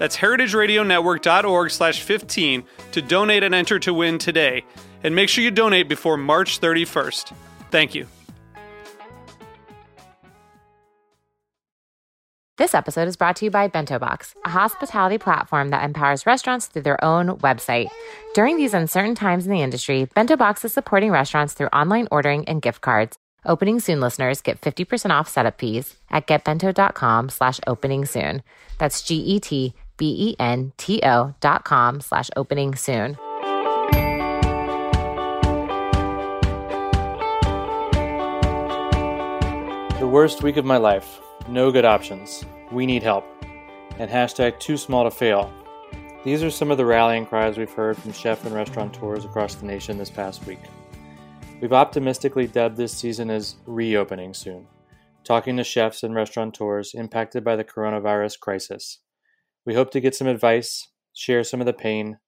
That's heritageradionetwork.org slash 15 to donate and enter to win today. And make sure you donate before March 31st. Thank you. This episode is brought to you by Bento Box, a hospitality platform that empowers restaurants through their own website. During these uncertain times in the industry, Bento Box is supporting restaurants through online ordering and gift cards. Opening Soon listeners get 50% off setup fees at getbento.com slash opening soon. That's G-E-T B-E-N-T-O dot com slash opening soon. The worst week of my life. No good options. We need help. And hashtag too small to fail. These are some of the rallying cries we've heard from chef and restaurateurs across the nation this past week. We've optimistically dubbed this season as reopening soon, talking to chefs and restaurateurs impacted by the coronavirus crisis. We hope to get some advice, share some of the pain,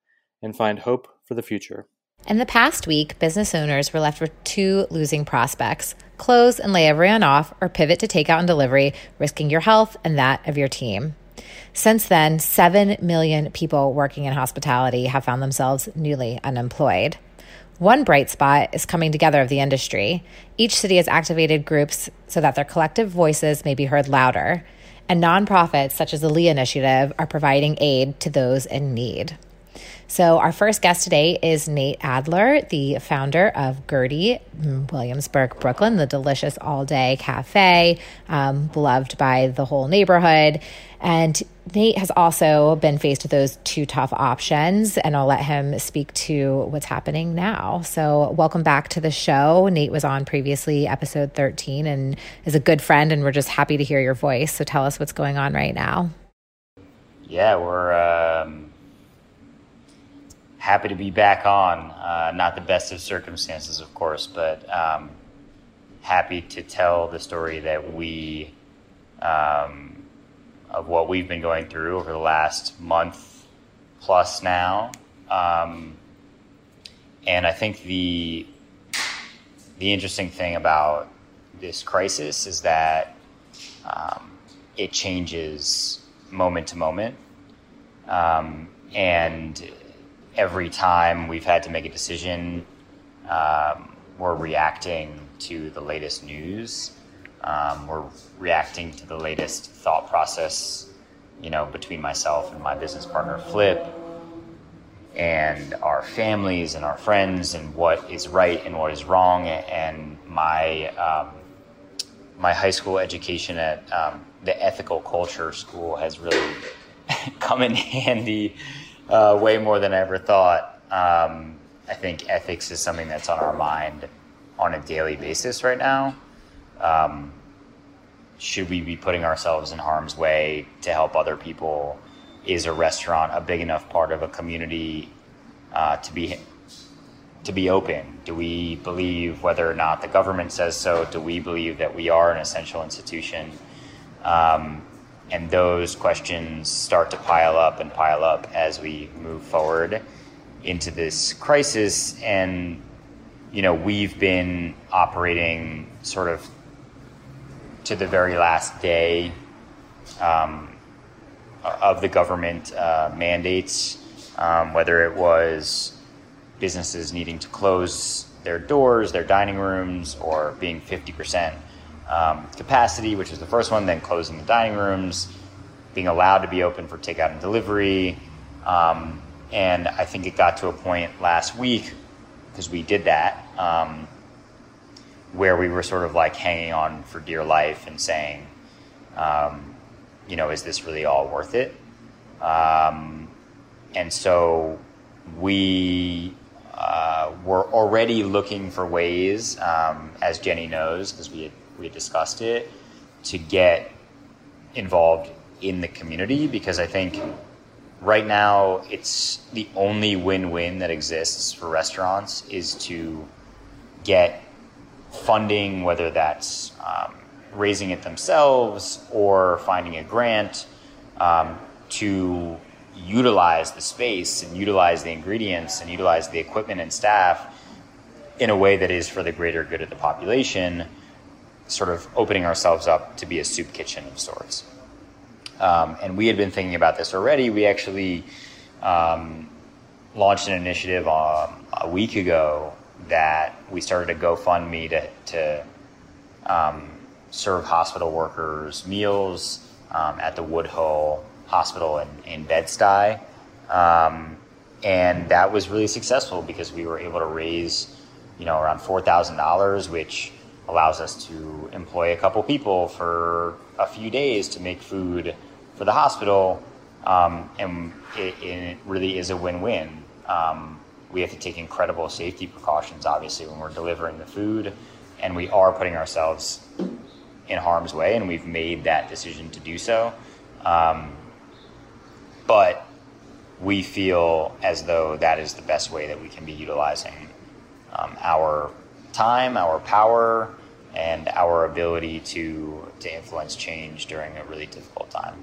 and find hope for the future. In the past week, business owners were left with two losing prospects close and lay everyone off, or pivot to takeout and delivery, risking your health and that of your team. Since then, 7 million people working in hospitality have found themselves newly unemployed. One bright spot is coming together of the industry. Each city has activated groups so that their collective voices may be heard louder, and nonprofits such as the Lee Initiative are providing aid to those in need. So, our first guest today is Nate Adler, the founder of Gertie, Williamsburg, Brooklyn, the delicious all day cafe, um, beloved by the whole neighborhood. And Nate has also been faced with those two tough options, and I'll let him speak to what's happening now. So, welcome back to the show. Nate was on previously, episode 13, and is a good friend, and we're just happy to hear your voice. So, tell us what's going on right now. Yeah, we're. Um happy to be back on. Uh, not the best of circumstances, of course, but um, happy to tell the story that we, um, of what we've been going through over the last month plus now. Um, and I think the the interesting thing about this crisis is that um, it changes moment to moment, um, and every time we've had to make a decision, um, we're reacting to the latest news. Um, we're reacting to the latest thought process, you know, between myself and my business partner Flip, and our families and our friends, and what is right and what is wrong. And my um, my high school education at um, the ethical culture school has really come in handy uh, way more than I ever thought. Um, I think ethics is something that's on our mind on a daily basis right now. Um, should we be putting ourselves in harm's way to help other people? Is a restaurant a big enough part of a community uh, to be to be open? Do we believe whether or not the government says so? Do we believe that we are an essential institution? Um, and those questions start to pile up and pile up as we move forward into this crisis. And, you know, we've been operating sort of to the very last day um, of the government uh, mandates, um, whether it was businesses needing to close their doors, their dining rooms, or being 50% um, capacity, which was the first one, then closing the dining rooms, being allowed to be open for takeout and delivery. Um, and I think it got to a point last week, because we did that, um, where we were sort of like hanging on for dear life and saying, um, you know, is this really all worth it? Um, and so we uh, were already looking for ways, um, as Jenny knows, because we had, we discussed it, to get involved in the community because I think right now it's the only win-win that exists for restaurants is to get funding, whether that's um, raising it themselves or finding a grant um, to utilize the space and utilize the ingredients and utilize the equipment and staff in a way that is for the greater good of the population, sort of opening ourselves up to be a soup kitchen of sorts. Um, and we had been thinking about this already. We actually um, launched an initiative um, a week ago that we started a GoFundMe to, to um, serve hospital workers meals um, at the Woodhull Hospital in, in Bed-Stuy. Um, and that was really successful because we were able to raise, you know, around $4,000, which allows us to employ a couple people for a few days to make food for the hospital. Um, and it, it, really is a win-win. Um, we have to take incredible safety precautions, obviously, when we're delivering the food, and we are putting ourselves in harm's way, and we've made that decision to do so. Um, but we feel as though that is the best way that we can be utilizing um, our time, our power, and our ability to to influence change during a really difficult time.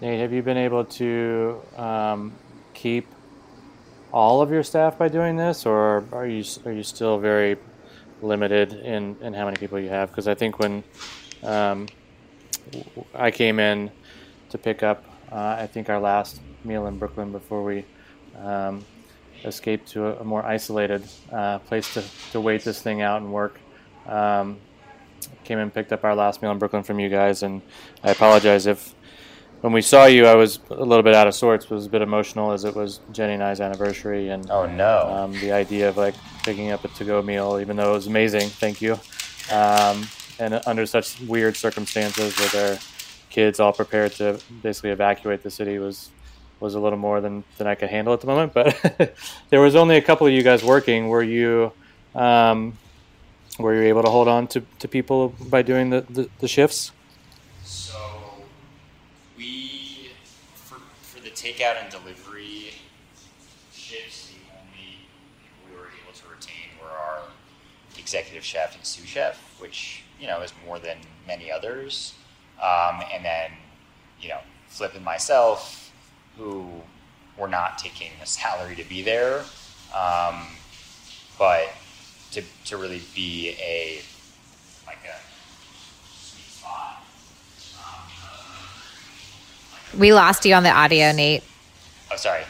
Nate, have you been able to um, keep all of your staff by doing this, or are you are you still very limited in, in how many people you have? Because I think when um, I came in to pick up, uh, I think our last meal in Brooklyn before we um, escaped to a, a more isolated uh, place to, to wait this thing out and work. Um, came and picked up our last meal in Brooklyn from you guys, and I apologize if when we saw you, I was a little bit out of sorts. Was a bit emotional as it was Jenny and I's anniversary, and oh no, um, the idea of like picking up a to-go meal, even though it was amazing. Thank you. Um, and under such weird circumstances, where their kids all prepared to basically evacuate the city, was was a little more than than I could handle at the moment. But there was only a couple of you guys working. Were you? Um, were you able to hold on to, to people by doing the, the, the shifts? So we for, for the takeout and delivery shifts, the only people we were able to retain were our executive chef and sous chef, which you know is more than many others. Um, and then, you know, Flip and myself, who were not taking a salary to be there, um, but to to really be a like a spot. We lost you on the audio, Nate. Oh, sorry.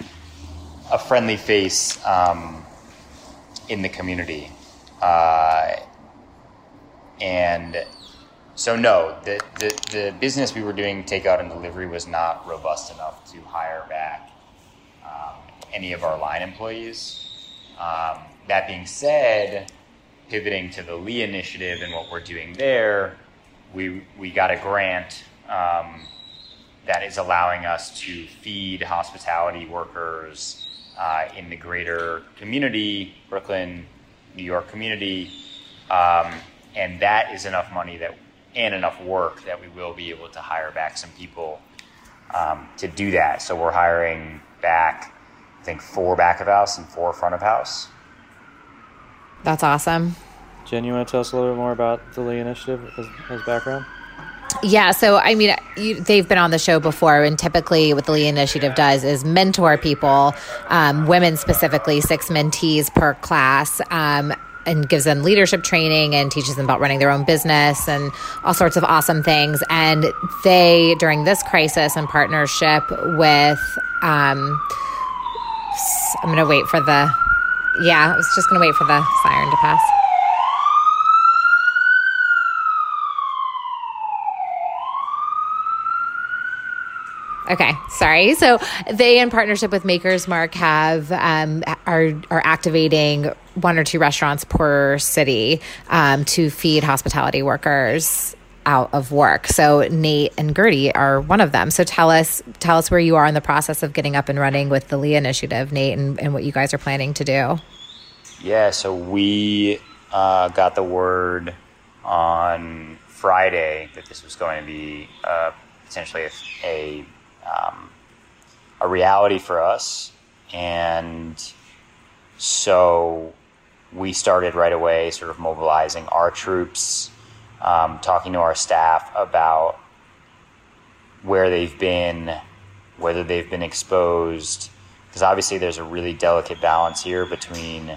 A friendly face um, in the community. Uh, and so, no, the, the, the business we were doing, takeout and delivery, was not robust enough to hire back um, any of our line employees. Um, that being said, pivoting to the Lee initiative and what we're doing there, we, we got a grant um, that is allowing us to feed hospitality workers uh, in the greater community, Brooklyn, New York community. Um, and that is enough money that and enough work that we will be able to hire back some people um, to do that. So we're hiring back, I think, four back of house and four front of house. That's awesome. Jen, you want to tell us a little bit more about the Lee Initiative as, as background? Yeah, so I mean, you, they've been on the show before, and typically what the Lee Initiative does is mentor people, um, women specifically, six mentees per class. Um, and gives them leadership training and teaches them about running their own business and all sorts of awesome things. And they, during this crisis, in partnership with, um, I'm going to wait for the, yeah, I was just going to wait for the siren to pass. Okay, sorry. So they, in partnership with Maker's Mark, have um, are are activating one or two restaurants per city um, to feed hospitality workers out of work. So Nate and Gertie are one of them. So tell us tell us where you are in the process of getting up and running with the Lee Initiative, Nate, and, and what you guys are planning to do. Yeah, so we uh, got the word on Friday that this was going to be uh, potentially a, a, um, a reality for us, and so we started right away, sort of mobilizing our troops um, talking to our staff about where they've been, whether they've been exposed, because obviously there's a really delicate balance here between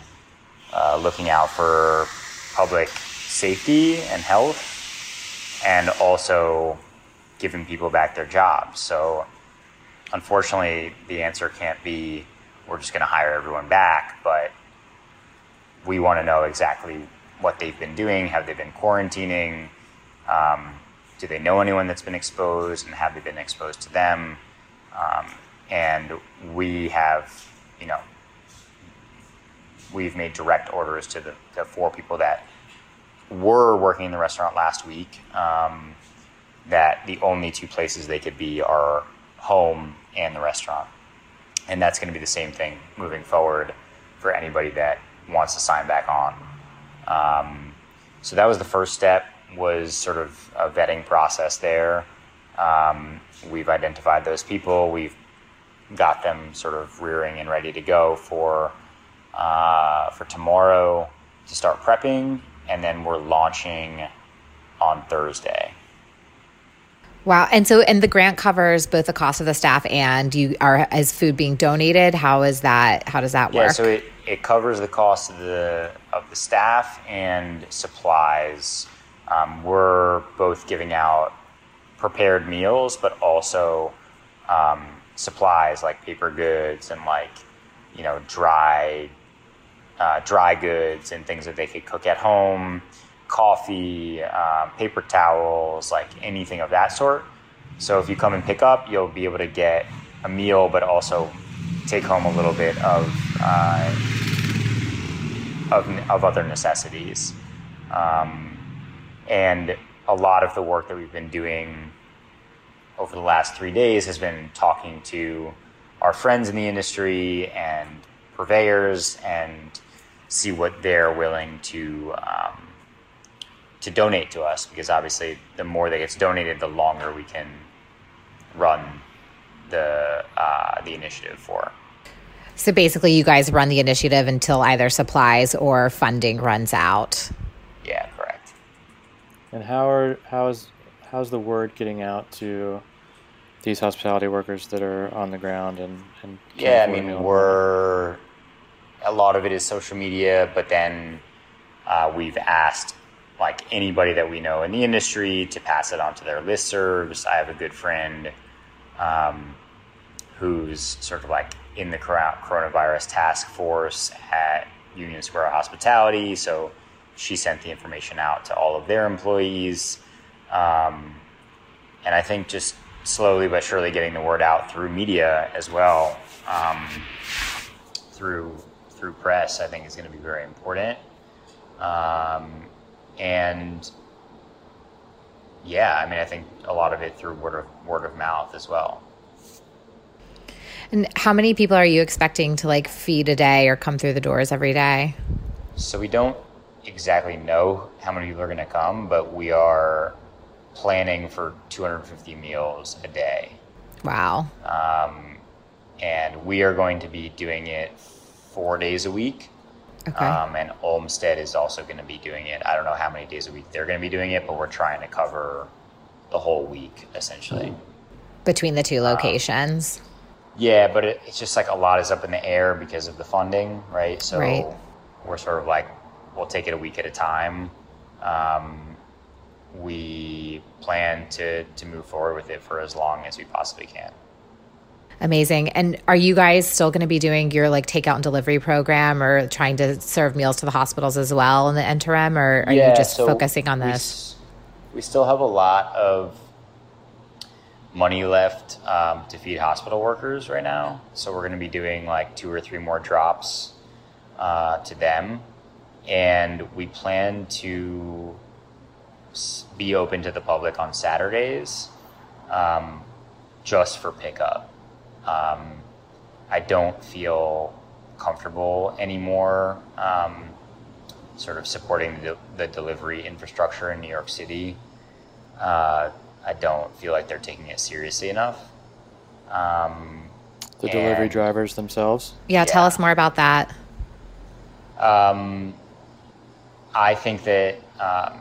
uh, looking out for public safety and health and also giving people back their jobs. So, unfortunately, the answer can't be we're just going to hire everyone back, but we want to know exactly what they've been doing. Have they been quarantining? Um, do they know anyone that's been exposed, and have they been exposed to them? Um, and we have, you know, we've made direct orders to the, the four people that were working in the restaurant last week. Um, that the only two places they could be are home and the restaurant, and that's going to be the same thing moving forward for anybody that wants to sign back on. Um, so that was the first step was sort of a vetting process there. Um, we've identified those people. We've got them sort of rearing and ready to go for uh, for tomorrow to start prepping, and then we're launching on Thursday. Wow. And so, and the grant covers both the cost of the staff and you are, is food being donated? How is that, how does that work? Yeah, so it, it covers the cost of the, of the staff and supplies. Um, we're both giving out prepared meals, but also um, supplies like paper goods and like, you know, dry, uh, dry goods and things that they could cook at home coffee, um, paper towels, like anything of that sort. So if you come and pick up, you'll be able to get a meal, but also take home a little bit of uh, of, of other necessities. Um, and a lot of the work that we've been doing over the last three days has been talking to our friends in the industry and purveyors and see what they're willing to um, to donate to us because obviously the more that gets donated, the longer we can run the uh, the initiative for. So basically, you guys run the initiative until either supplies or funding runs out. Yeah, correct. And how are how is how's the word getting out to these hospitality workers that are on the ground and, and yeah, I mean we're a lot of it is social media, but then uh, we've asked like anybody that we know in the industry to pass it on to their listservs. I have a good friend um, who's sort of like in the coronavirus task force at Union Square Hospitality. So she sent the information out to all of their employees. Um, and I think just slowly but surely getting the word out through media as well, um, through through press, I think is going to be very important. Um, and yeah, I mean, I think a lot of it through word of word of mouth as well. And how many people are you expecting to like feed a day or come through the doors every day? So we don't exactly know how many people are going to come, but we are planning for 250 meals a day. Wow. Um, and we are going to be doing it four days a week. Okay. Um, and Olmsted is also going to be doing it. I don't know how many days a week they're going to be doing it, but we're trying to cover the whole week essentially. Between the two locations. Um, yeah, but it, it's just like a lot is up in the air because of the funding, right? So right. we're sort of like, we'll take it a week at a time. Um, we plan to, to move forward with it for as long as we possibly can. Amazing. And are you guys still going to be doing your like takeout and delivery program or trying to serve meals to the hospitals as well in the interim or are yeah, you just so focusing on this? We, we, still have a lot of money left um, to feed hospital workers right now. So we're going to be doing like two or three more drops uh, to them, and we plan to be open to the public on Saturdays, um, just for pickup. Um, I don't feel comfortable anymore, um, sort of supporting the, the delivery infrastructure in New York City. Uh, I don't feel like they're taking it seriously enough. Um, The delivery and- drivers themselves. Yeah, tell us more about that. Um, I think that um,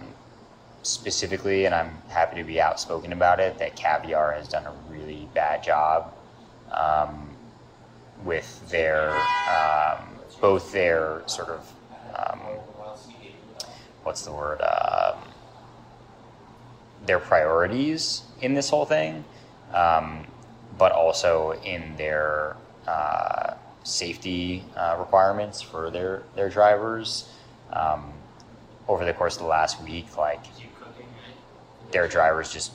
specifically, and I'm happy to be outspoken about it, that Caviar has done a really bad job um, with their um, both their sort of um, what's the word um, their priorities in this whole thing, um, but also in their uh, safety uh, requirements for their their drivers. Over the course of the last week, like their drivers just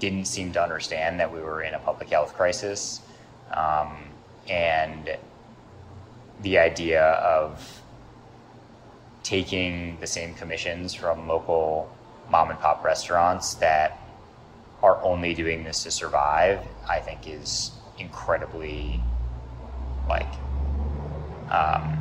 didn't seem to understand that we were in a public health crisis, um, and the idea of taking the same commissions from local mom and pop restaurants that are only doing this to survive, I think is incredibly like um,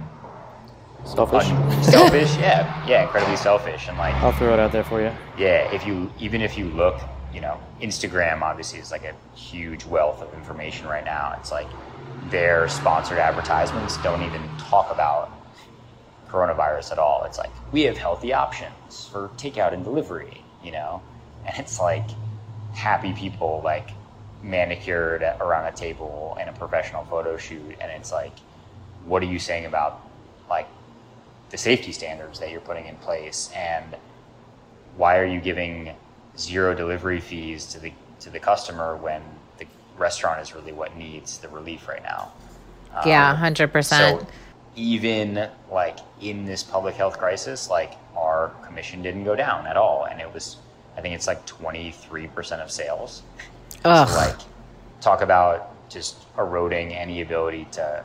Selfish. un- selfish. yeah, yeah, incredibly selfish, and like I'll throw it out there for you. yeah, if you even if you look, you know, Instagram obviously is like a huge wealth of information right now. It's like their sponsored advertisements don't even talk about coronavirus at all. It's like we have healthy options for takeout and delivery, you know, and it's like happy people like manicured around a table in a professional photo shoot, and it's like, what are you saying about like the safety standards that you're putting in place and why are you giving zero delivery fees to the to the customer when the restaurant is really what needs the relief right now? yeah, Um, hundred percent. So even like in this public health crisis, like our commission didn't go down at all, and it was I think it's like twenty three percent of sales. Ugh. So like talk about just eroding any ability to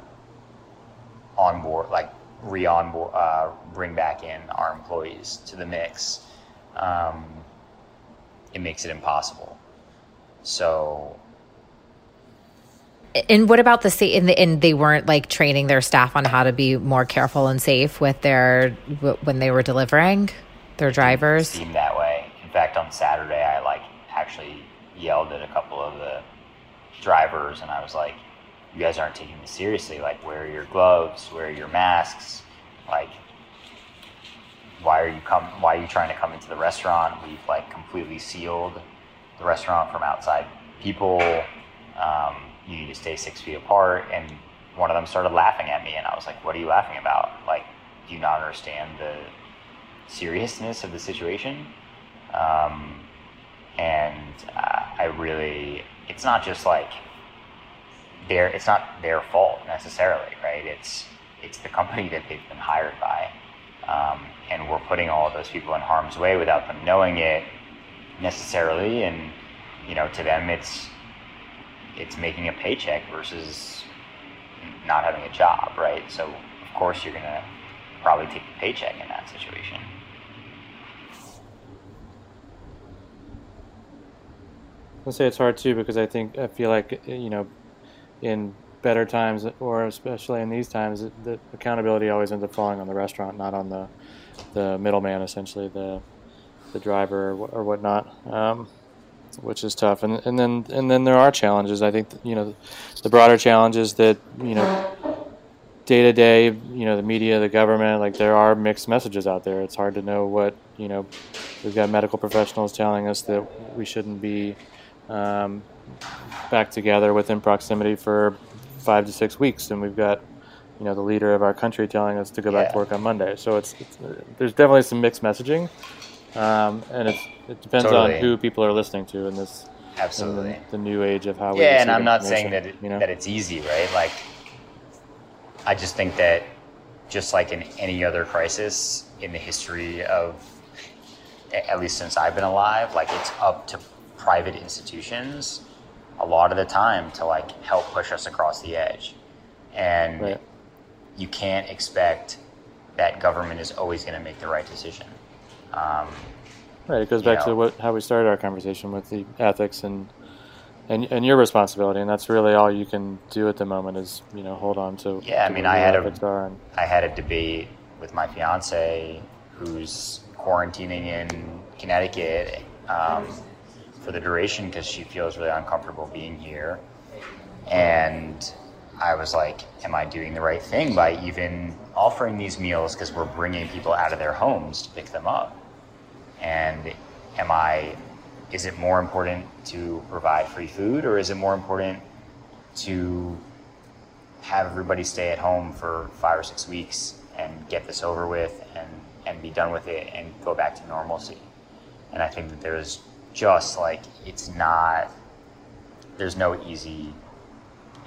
onboard like re-onboard uh, bring back in our employees to the mix um, it makes it impossible so And what about the state? And, the, and they weren't like training their staff on how to be more careful and safe with their when they were delivering their drivers. seem that way. In fact, on Saturday, I like actually yelled at a couple of the drivers, and I was like, "You guys aren't taking this seriously. Like, wear your gloves, wear your masks. Like, why are you come? Why are you trying to come into the restaurant? We've like completely sealed the restaurant from outside people. Um, you need to stay six feet apart." And one of them started laughing at me, and I was like, "What are you laughing about? Like, do you not understand the seriousness of the situation. Um, and uh, I really, it's not just like their, it's not their fault necessarily, right? It's it's the company that they've been hired by, um, and we're putting all of those people in harm's way without them knowing it necessarily. And you know, to them, it's it's making a paycheck versus not having a job, right? So of course you're gonna probably take the paycheck in that situation. I'll say it's hard too because I think I feel like you know, in better times or especially in these times, the accountability always ends up falling on the restaurant, not on the the middleman, essentially the the driver or, or whatnot, um, which is tough. And and then and then there are challenges. I think you know, the broader challenges that you know, day to day, you know, the media, the government, like there are mixed messages out there. It's hard to know what you know. We've got medical professionals telling us that we shouldn't be um, back together within proximity for five to six weeks, and we've got you know the leader of our country telling us to go back to work on Monday. So it's, it's there's definitely some mixed messaging, um, and it's, it depends Totally. on who people are listening to in this in Absolutely. the, the new age of how we Yeah, and I'm not saying that it, you know that it's easy, right? Like, I just think that just like in any other crisis in the history of, at least since I've been alive, like it's up to private institutions a lot of the time to like help push us across the edge, and Right. You can't expect that government is always going to make the right decision. Um, right. It goes back know, to what how we started our conversation with the ethics and and and your responsibility, and that's really all you can do at the moment is you know hold on to. Yeah, to I mean, I had a I had a debate with my fiance who's quarantining in Connecticut um, for the duration because she feels really uncomfortable being here, and I was like, "Am I doing the right thing by even offering these meals because we're bringing people out of their homes to pick them up?" And am I is it more important to provide free food or is it more important to have everybody stay at home for five or six weeks and get this over with and, and be done with it and go back to normalcy? And I think that there's just like, it's not, there's no easy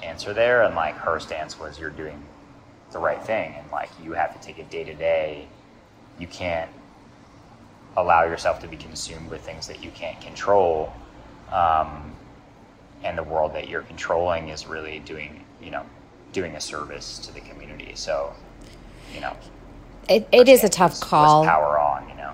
answer there. And like her stance was, you're doing the right thing. And like, you have to take it day to day. You can't allow yourself to be consumed with things that you can't control. Um, and the world that you're controlling is really doing, you know, doing a service to the community. So, you know, It, it is a tough call. Power on, you know.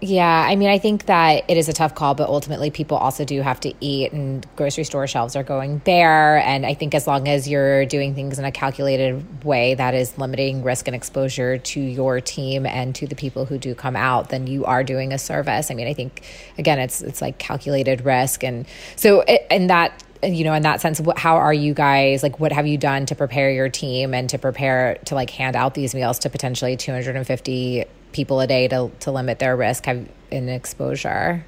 Yeah, I mean, I think that it is a tough call, but ultimately, people also do have to eat, and grocery store shelves are going bare. And I think as long as you're doing things in a calculated way that is limiting risk and exposure to your team and to the people who do come out, then you are doing a service. I mean, I think again, it's it's like calculated risk, and so in that you know in that sense what, how are you guys like what have you done to prepare your team and to prepare to like hand out these meals to potentially 250 people a day to, to limit their risk in exposure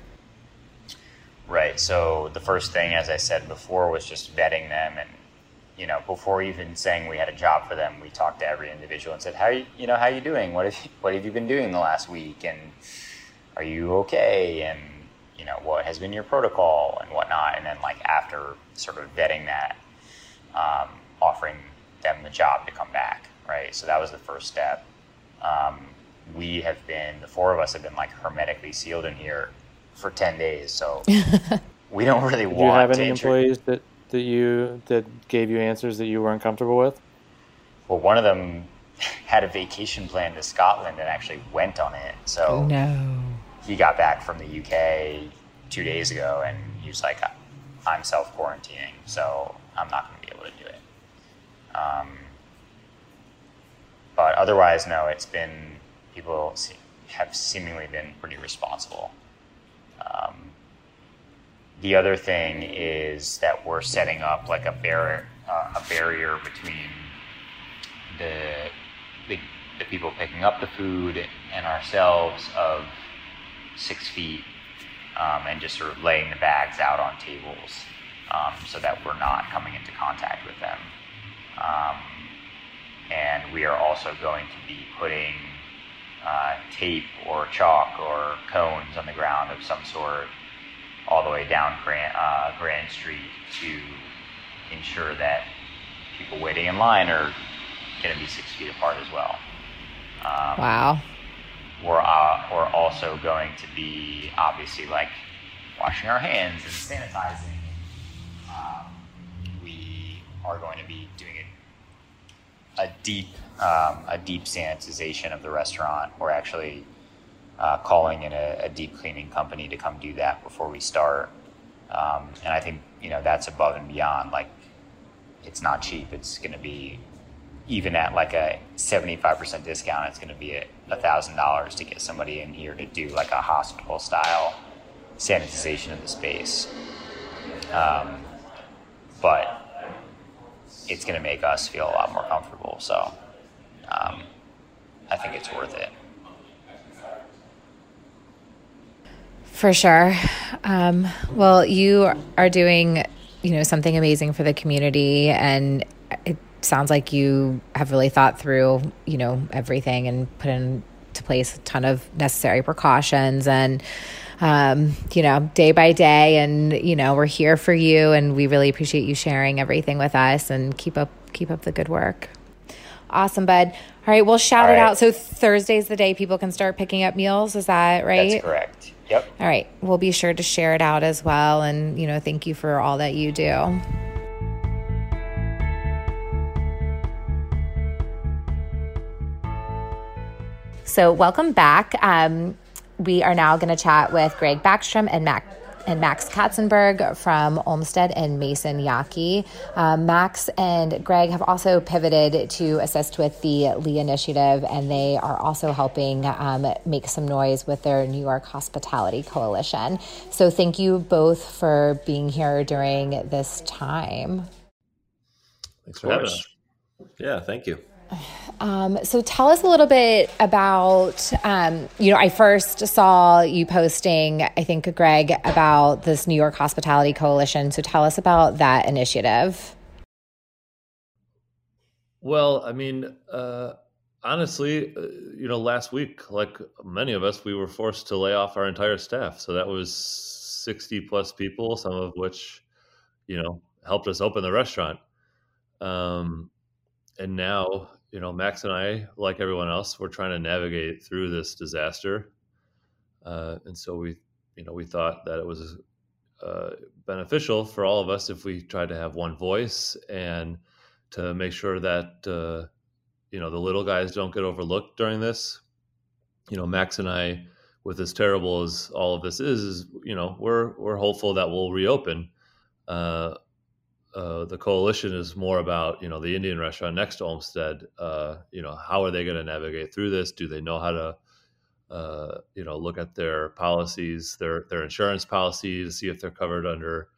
Right. So the first thing, as I said before, was just vetting them, and you know, before even saying we had a job for them, we talked to every individual and said, "How you, you know, how you doing? What have you, what have you been doing the last week? And are you okay? And you know, what has been your protocol and whatnot?" And then, like after sort of vetting that, um, offering them the job to come back. Right. So that was the first step. Um, we have been the four of us have been like hermetically sealed in here for 10 days so we don't really want. do want you have any intro- employees that that you that gave you answers that you weren't comfortable with? well one of them had a vacation plan to scotland and actually went on it so no he got back from the uk two days ago and he was like i'm self-quarantining so i'm not going to be able to do it um, but otherwise no it's been people have seemingly been pretty responsible um, the other thing is that we're setting up like a barrier, uh, a barrier between the, the the people picking up the food and ourselves of six feet, um, and just sort of laying the bags out on tables um, so that we're not coming into contact with them. Um, and we are also going to be putting uh, tape or chalk or cones on the ground of some sort all the way down Grand, uh, Grand Street to ensure that people waiting in line are going to be six feet apart as well. Um, wow We're, uh, we're also going to be obviously like washing our hands and sanitizing. Um, we are going to be doing a, a deep um, a deep sanitization of the restaurant. We're actually uh, calling in a, a deep cleaning company to come do that before we start. Um, and I think you know that's above and beyond. Like, it's not cheap. It's going to be even at like a seventy-five percent discount. It's going to be a thousand dollars to get somebody in here to do like a hospital style sanitization of the space. Um, but it's going to make us feel a lot more comfortable. So um, I think it's worth it. For sure. Um, well, you are doing, you know, something amazing for the community, and it sounds like you have really thought through, you know, everything and put into place a ton of necessary precautions and. Um, you know, day by day, and you know, we're here for you, and we really appreciate you sharing everything with us. And keep up, keep up the good work. Awesome, bud. All right, we'll shout All it right. out. So Thursday's the day people can start picking up meals. Is that right? That's correct. Yep. All right. We'll be sure to share it out as well. And, you know, thank you for all that you do. So, welcome back. Um, we are now going to chat with Greg Baxtrom and Mac and Max Katzenberg from Olmsted and Maison Yaki. Um, Max and Greg have also pivoted to assist with the Lee Initiative, and they are also helping um, make some noise with their New York Hospitality Coalition. So, thank you both for being here during this time. Thanks for having us. Yeah, thank you. Um, so tell us a little bit about, um, you know, I first saw you posting, I think, Greg, about this New York Hospitality Coalition. So tell us about that initiative. Well, I mean, uh, honestly, uh, you know, last week, like many of us, we were forced to lay off our entire staff. So that was 60 plus people, some of which, you know, helped us open the restaurant. Um, and now you know, Max and I, like everyone else, we're trying to navigate through this disaster, uh, and so we, you know, we thought that it was uh, beneficial for all of us if we tried to have one voice and to make sure that uh, you know the little guys don't get overlooked during this. You know, Max and I, with as terrible as all of this is, is you know, we're we're hopeful that we'll reopen. Uh, uh, the coalition is more about you know the Indian restaurant next to Olmsted. Uh, you know how are they going to navigate through this? Do they know how to uh, you know look at their policies, their their insurance policies, see if they're covered under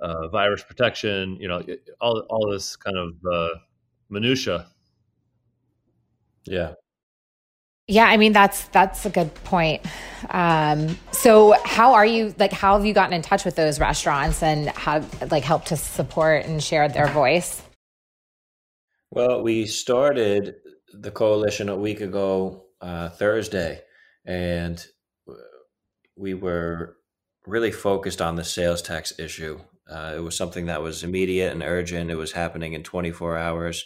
uh, virus protection? You know all all this kind of uh, minutia. Yeah, yeah, I mean that's that's a good point. Um, so how are you like how have you gotten in touch with those restaurants and how like helped to support and share their voice? Well, we started the coalition a week ago uh, Thursday, and we were really focused on the sales tax issue. Uh, it was something that was immediate and urgent. It was happening in 24 hours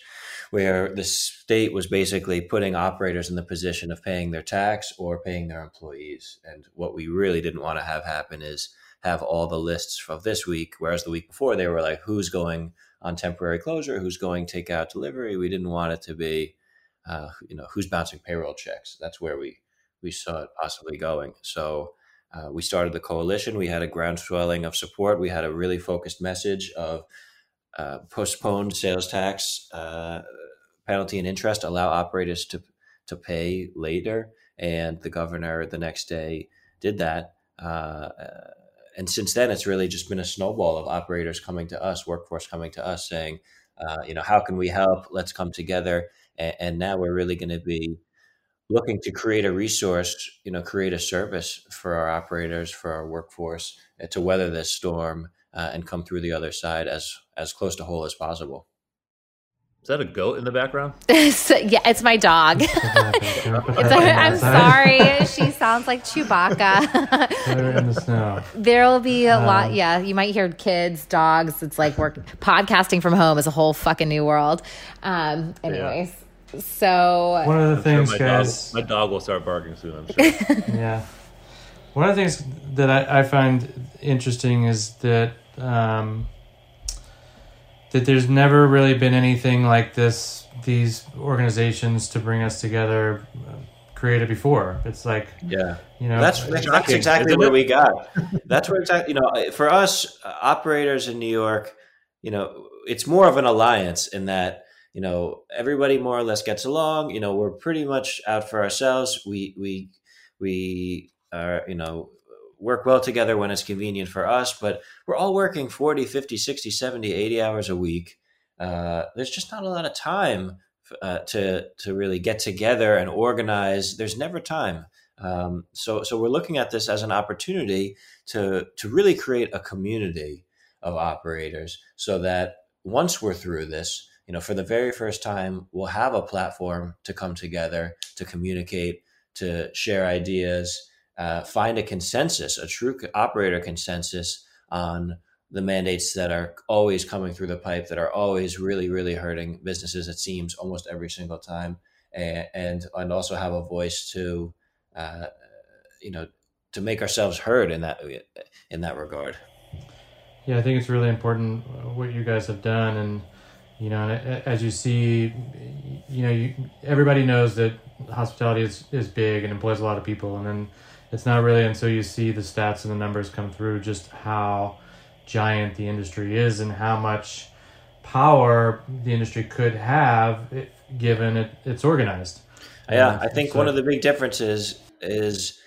where the state was basically putting operators in the position of paying their tax or paying their employees. And what we really didn't want to have happen is have all the lists of this week, whereas the week before they were like, who's going on temporary closure, who's going takeout delivery. We didn't want it to be, uh, you know, who's bouncing payroll checks. That's where we we saw it possibly going. So. Uh, we started the coalition. We had a groundswelling of support. We had a really focused message of uh, postponed sales tax uh, penalty and interest allow operators to to pay later, and the governor the next day did that. Uh, and since then, it's really just been a snowball of operators coming to us, workforce coming to us, saying, uh, you know, how can we help? Let's come together. And, and now we're really going to be looking to create a resource, you know, create a service for our operators, for our workforce uh, to weather this storm uh, and come through the other side as as close to whole as possible. Is that a goat in the background? so, yeah, it's my dog. it's a, I'm sorry. She sounds like Chewbacca. in the snow. There will be a um, lot. Yeah, you might hear kids, dogs. It's like work podcasting from home is a whole fucking new world. Um, anyways, yeah. so one of the I'm things, sure my guys, dog, my dog will start barking soon. I'm sure. yeah. One of the things that I, I find interesting is that. Um, that there's never really been anything like this these organizations to bring us together uh, created before. It's like yeah. you know that's that's, that's exactly what we got. That's what exactly you know for us uh, operators in new york you know it's more of an alliance in that you know everybody more or less gets along. You know we're pretty much out for ourselves. We we we are you know work well together when it's convenient for us, but we're all working 40, 50, 60, 70, 80 hours a week. Uh, there's just not a lot of time uh, to to really get together and organize. There's never time. Um, so so we're looking at this as an opportunity to to really create a community of operators, so that once we're through this, you know, for the very first time, we'll have a platform to come together, to communicate, to share ideas, uh, find a consensus, a true operator consensus on the mandates that are always coming through the pipe, that are always really, really hurting businesses. It seems almost every single time, and and, and also have a voice to, uh, you know, to make ourselves heard in that in that regard. Yeah, I think it's really important what you guys have done, and you know, as you see, you know, you, everybody knows that hospitality is, is big and employs a lot of people. And then it's not really until you see the stats and the numbers come through just how giant the industry is and how much power the industry could have if, given it, it's organized. Yeah, I think so, one of the big differences is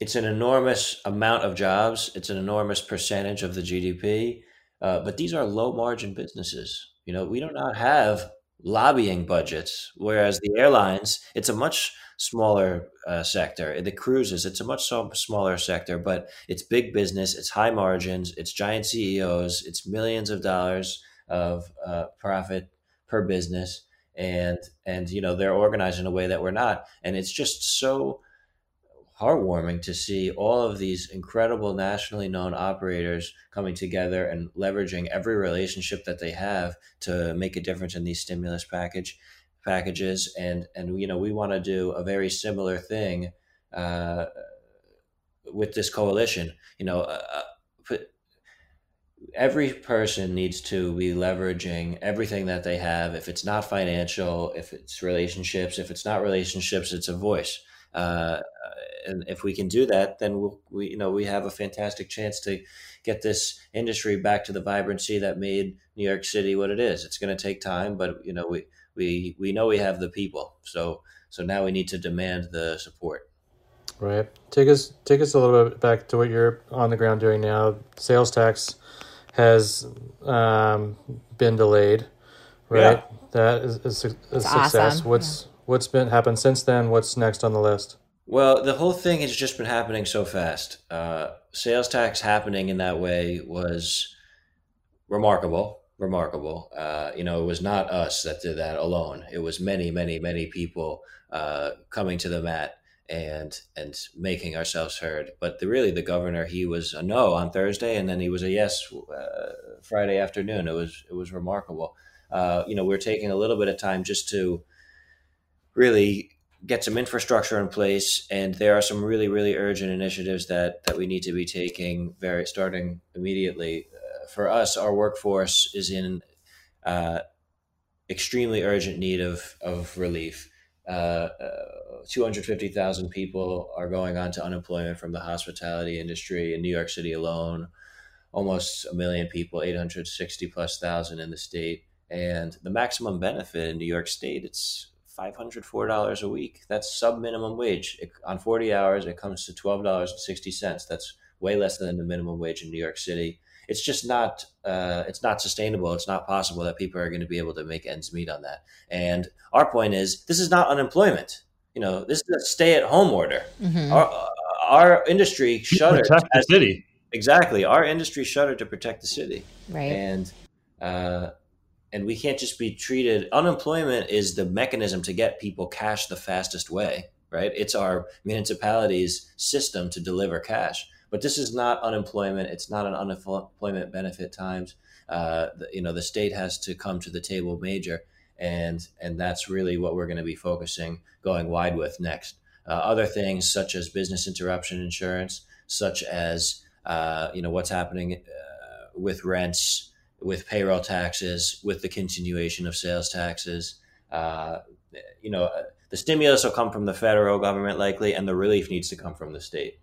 it's an enormous amount of jobs. It's an enormous percentage of the GDP, uh, but these are low margin businesses. You know, we do not have lobbying budgets, whereas the airlines, it's a much smaller uh, sector. The cruises, it's a much smaller sector, but it's big business, it's high margins, it's giant CEOs, it's millions of dollars of uh, profit per business, and and you know they're organized in a way that we're not, and it's just so heartwarming to see all of these incredible nationally known operators coming together and leveraging every relationship that they have to make a difference in these stimulus package packages. And and you know we want to do a very similar thing uh, with this coalition. You know uh, uh every person needs to be leveraging everything that they have. If it's not financial if it's relationships if it's not relationships it's a voice uh, and if we can do that, then we'll, we you know we have a fantastic chance to get this industry back to the vibrancy that made New York City what it is. It's going to take time, but you know we we we know we have the people. So so now we need to demand the support. Right. Take us take us a little bit back to what you're on the ground doing now. Sales tax has um, been delayed. Right. Yeah. That is, is a, a success. Awesome. What's yeah. What's been happened since then? What's next on the list? Well, the whole thing has just been happening so fast. Uh, sales tax happening in that way was remarkable. Remarkable. Uh, you know, it was not us that did that alone. It was many, many, many people uh, coming to the mat and and making ourselves heard. But the, really, the governor he was a no on Thursday, and then he was a yes uh, Friday afternoon. It was it was remarkable. Uh, you know, we're taking a little bit of time just to really get some infrastructure in place, and there are some really, really urgent initiatives that that we need to be taking, very starting immediately. Uh, for us, our workforce is in uh, extremely urgent need of of relief. Uh, uh 250,000 people are going on to unemployment from the hospitality industry in New York City alone. Almost a million people, 860 plus thousand in the state. And the maximum benefit in New York State, it's $504 a week. That's sub minimum wage. It, on 40 hours, it comes to $12.60. That's way less than the minimum wage in New York City. It's just not uh, it's not sustainable. It's not possible that people are going to be able to make ends meet on that. And our point is this is not unemployment. You know, this is a stay at home order. Mm-hmm. Our, our industry shuttered. Protect the city. Exactly. Our industry shuttered to protect the city. Right. And uh, and we can't just be treated unemployment is the mechanism to get people cash the fastest way right? It's our municipality's system to deliver cash. But this is not unemployment. It's not an unemployment benefit times. Uh, you know the state has to come to the table major and and that's really what we're going to be focusing going wide with next. Uh, other things such as business interruption insurance such as uh, you know what's happening uh, with rents with payroll taxes, with the continuation of sales taxes. Uh, you know, the stimulus will come from the federal government likely, and the relief needs to come from the state.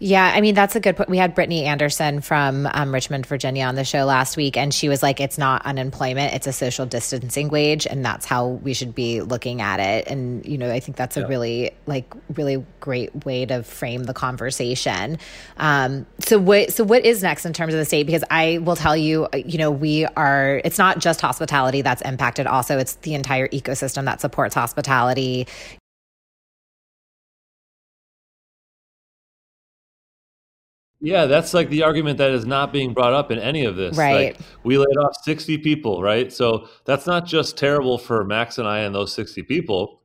Yeah, I mean that's a good point. We had Brittanny Anderson from um, Richmond, Virginia, on the show last week, and she was like, "It's not unemployment; it's a social distancing wage, and that's how we should be looking at it." And you know, I think that's a yeah. really like really great way to frame the conversation. Um, so what so what is next in terms of the state? Because I will tell you, you know, we are. It's not just hospitality that's impacted; also, it's the entire ecosystem that supports hospitality. Yeah, that's like the argument that is not being brought up in any of this. Right. Like, we laid off 60 people, right? So that's not just terrible for Max and I and those 60 people.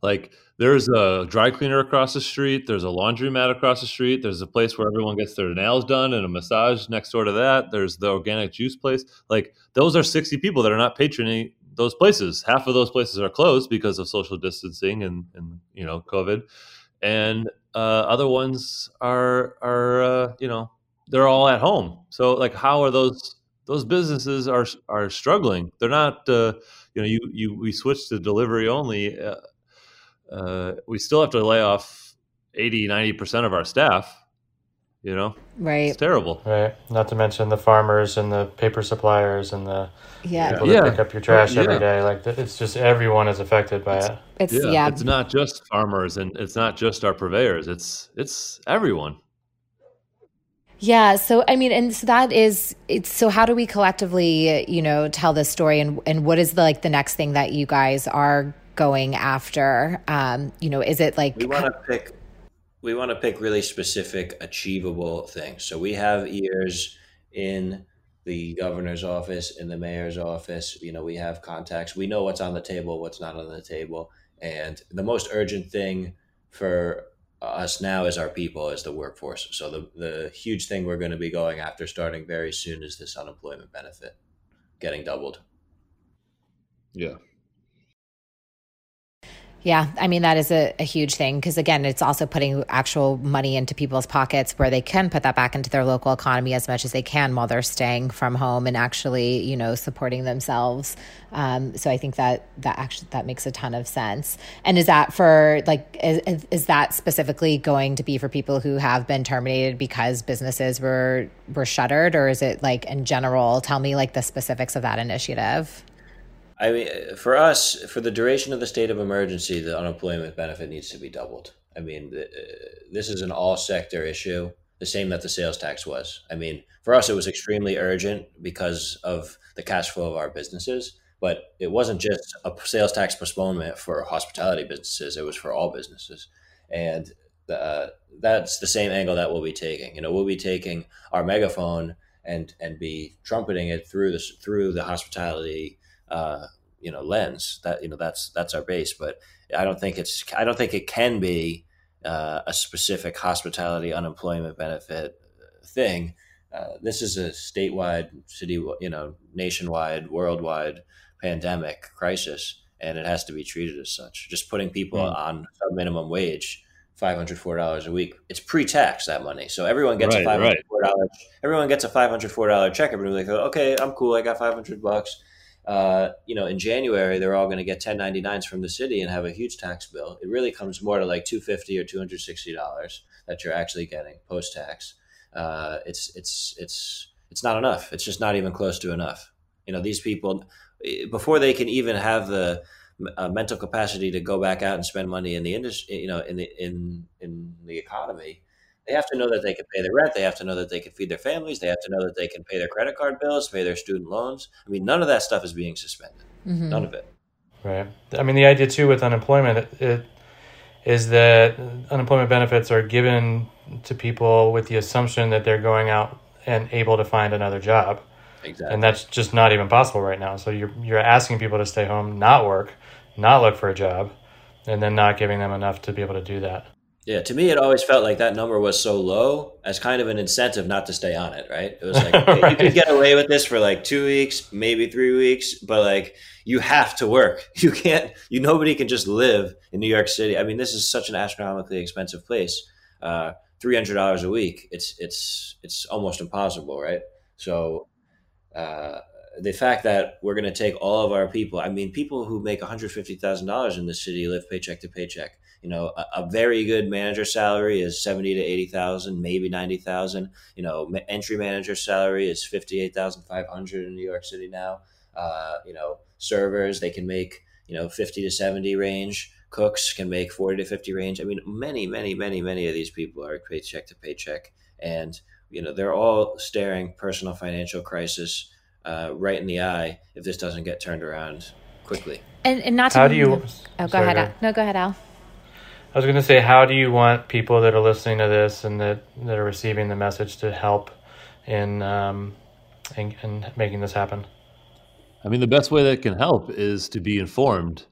Like there's a dry cleaner across the street, there's a laundromat across the street, there's a place where everyone gets their nails done and a massage next door to that. There's the organic juice place. Like those are 60 people that are not patroning those places. Half of those places are closed because of social distancing and, and you know, COVID. And uh, other ones are are uh, you know they're all at home. So like, how are those those businesses are are struggling. They're not. Uh, you know, you you we switched to delivery only. Uh, uh, we still have to lay off 80, 90 percent of our staff. You know, right? It's terrible. Right. Not to mention the farmers and the paper suppliers and the yeah, people Yeah. that pick up your trash Yeah. every day. Like it's just everyone is affected by it. it's Yeah, yeah, it's not just farmers and it's not just our purveyors. It's it's everyone. Yeah, so I mean, and so that is it's so how do we collectively, you know, tell this story and and what is the like the next thing that you guys are going after? Um, you know, is it like We want to pick. We want to pick really specific, achievable things. So we have ears in the governor's office, in the mayor's office. You know, we have contacts. We know what's on the table, what's not on the table, and the most urgent thing for us now is our people, is the workforce. So the the huge thing we're going to be going after, starting very soon, is this unemployment benefit getting doubled. Yeah. Yeah, I mean that is a, a huge thing because again, it's also putting actual money into people's pockets where they can put that back into their local economy as much as they can while they're staying from home and actually, you know, supporting themselves. Um, so I think that that actually that makes a ton of sense. And is that for like is, is that specifically going to be for people who have been terminated because businesses were were shuttered, or is it like in general? Tell me like the specifics of that initiative. I mean, for us, for the duration of the state of emergency, the unemployment benefit needs to be doubled. I mean, uh, this is an all sector issue, the same that the sales tax was. I mean, for us, it was extremely urgent because of the cash flow of our businesses, but it wasn't just a sales tax postponement for hospitality businesses, it was for all businesses. And uh, that's the same angle that we'll be taking. You know, we'll be taking our megaphone and and be trumpeting it through this through the hospitality uh, you know lens. That you know that's that's our base but i don't think it's i don't think it can be uh, a specific hospitality unemployment benefit thing. Uh, this is a statewide city you know nationwide worldwide pandemic crisis and it has to be treated as such. Just putting people Mm. on a minimum wage $504 a week it's pre-tax that money. So everyone gets Right, a $504 right. everyone gets a $504 check everybody like okay i'm cool i got 500 bucks uh, you know, in January, they're all going to get 1099s from the city and have a huge tax bill. It really comes more to like 250 or 260 dollars that you're actually getting post tax. Uh, it's it's it's it's not enough. It's just not even close to enough. You know, these people before they can even have the uh, mental capacity to go back out and spend money in the industry, you know, in the in in the economy. They have to know that they can pay their rent. They have to know that they can feed their families. They have to know that they can pay their credit card bills, pay their student loans. I mean, none of that stuff is being suspended. Mhm. None of it. Right. I mean, the idea too with unemployment it, it is that unemployment benefits are given to people with the assumption that they're going out and able to find another job, Exactly. and that's just not even possible right now. So you're you're asking people to stay home, not work, not look for a job, and then not giving them enough to be able to do that. Yeah, to me, it always felt like that number was so low as kind of an incentive not to stay on it, right? It was like, okay, you Right. can get away with this for like two weeks, maybe three weeks, but like you have to work. You can't, you, nobody can just live in New York City. I mean, this is such an astronomically expensive place. Uh, $300 a week. It's, it's, it's almost impossible, right? So, uh, the fact that we're going to take all of our people, I mean, people who make $150,000 in this city live paycheck to paycheck. You know, a, a very good manager salary is 70 to 80,000, maybe 90,000. You know, ma- entry manager salary is 58,500 in New York City now. Uh, you know, servers, they can make, you know, 50 to 70 range. Cooks can make 40 to 50 range. I mean, many, many, many, many of these people are paycheck to paycheck. And, you know, they're all staring personal financial crisis uh, right in the eye if this doesn't get turned around quickly. And and not to How do you? Oh, go sorry, ahead. go Al. No, go ahead, Al. I was going to say, how do you want people that are listening to this and that, that are receiving the message to help in um, in, in making this happen? I mean, the best way that can help is to be informed,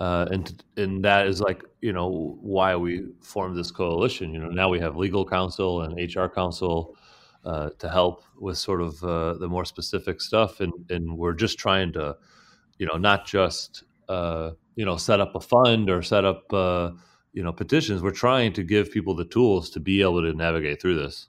uh, and and that is like you know why we formed this coalition. You know, now we have legal counsel and HR counsel uh, to help with sort of uh, the more specific stuff, and and we're just trying to, you know, not just uh, you know set up a fund or set up uh, you know petitions. We're trying to give people the tools to be able to navigate through this.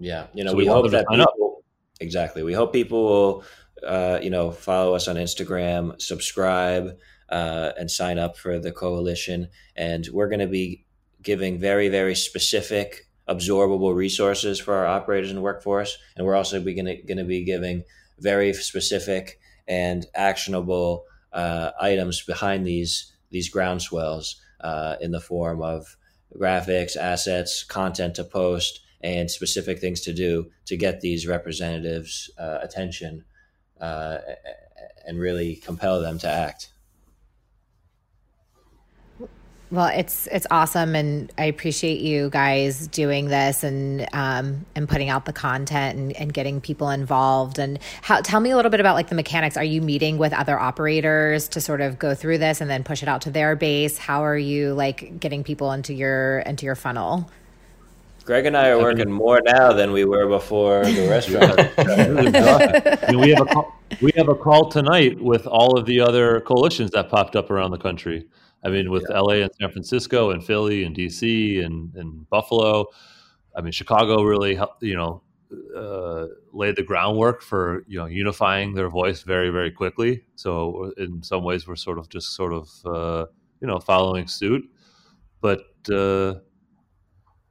Yeah, you know, So we, we hope that people Exactly. We hope people will, uh, you know, follow us on Instagram, subscribe, uh, and sign up for the coalition. And we're going to be giving very, very specific, absorbable resources for our operators and workforce. And we're also going to be giving very specific and actionable uh, items behind these these groundswells uh, in the form of graphics, assets, content to post, and specific things to do to get these representatives' uh, attention uh, and really compel them to act. Well, it's it's awesome, and I appreciate you guys doing this and um, and putting out the content and, and getting people involved. And how, tell me a little bit about like the mechanics. Are you meeting with other operators to sort of go through this and then push it out to their base? How are you like getting people into your into your funnel? Greg and I are working more now than we were before the restaurant. I mean, we have a call, we have a call tonight with all of the other coalitions that popped up around the country. I mean, with yeah. LA and San Francisco and Philly and DC and, and Buffalo. I mean, Chicago really helped, you know, uh, laid the groundwork for, you know, unifying their voice very, very quickly. So in some ways, we're sort of just sort of, uh, you know, following suit. But, uh,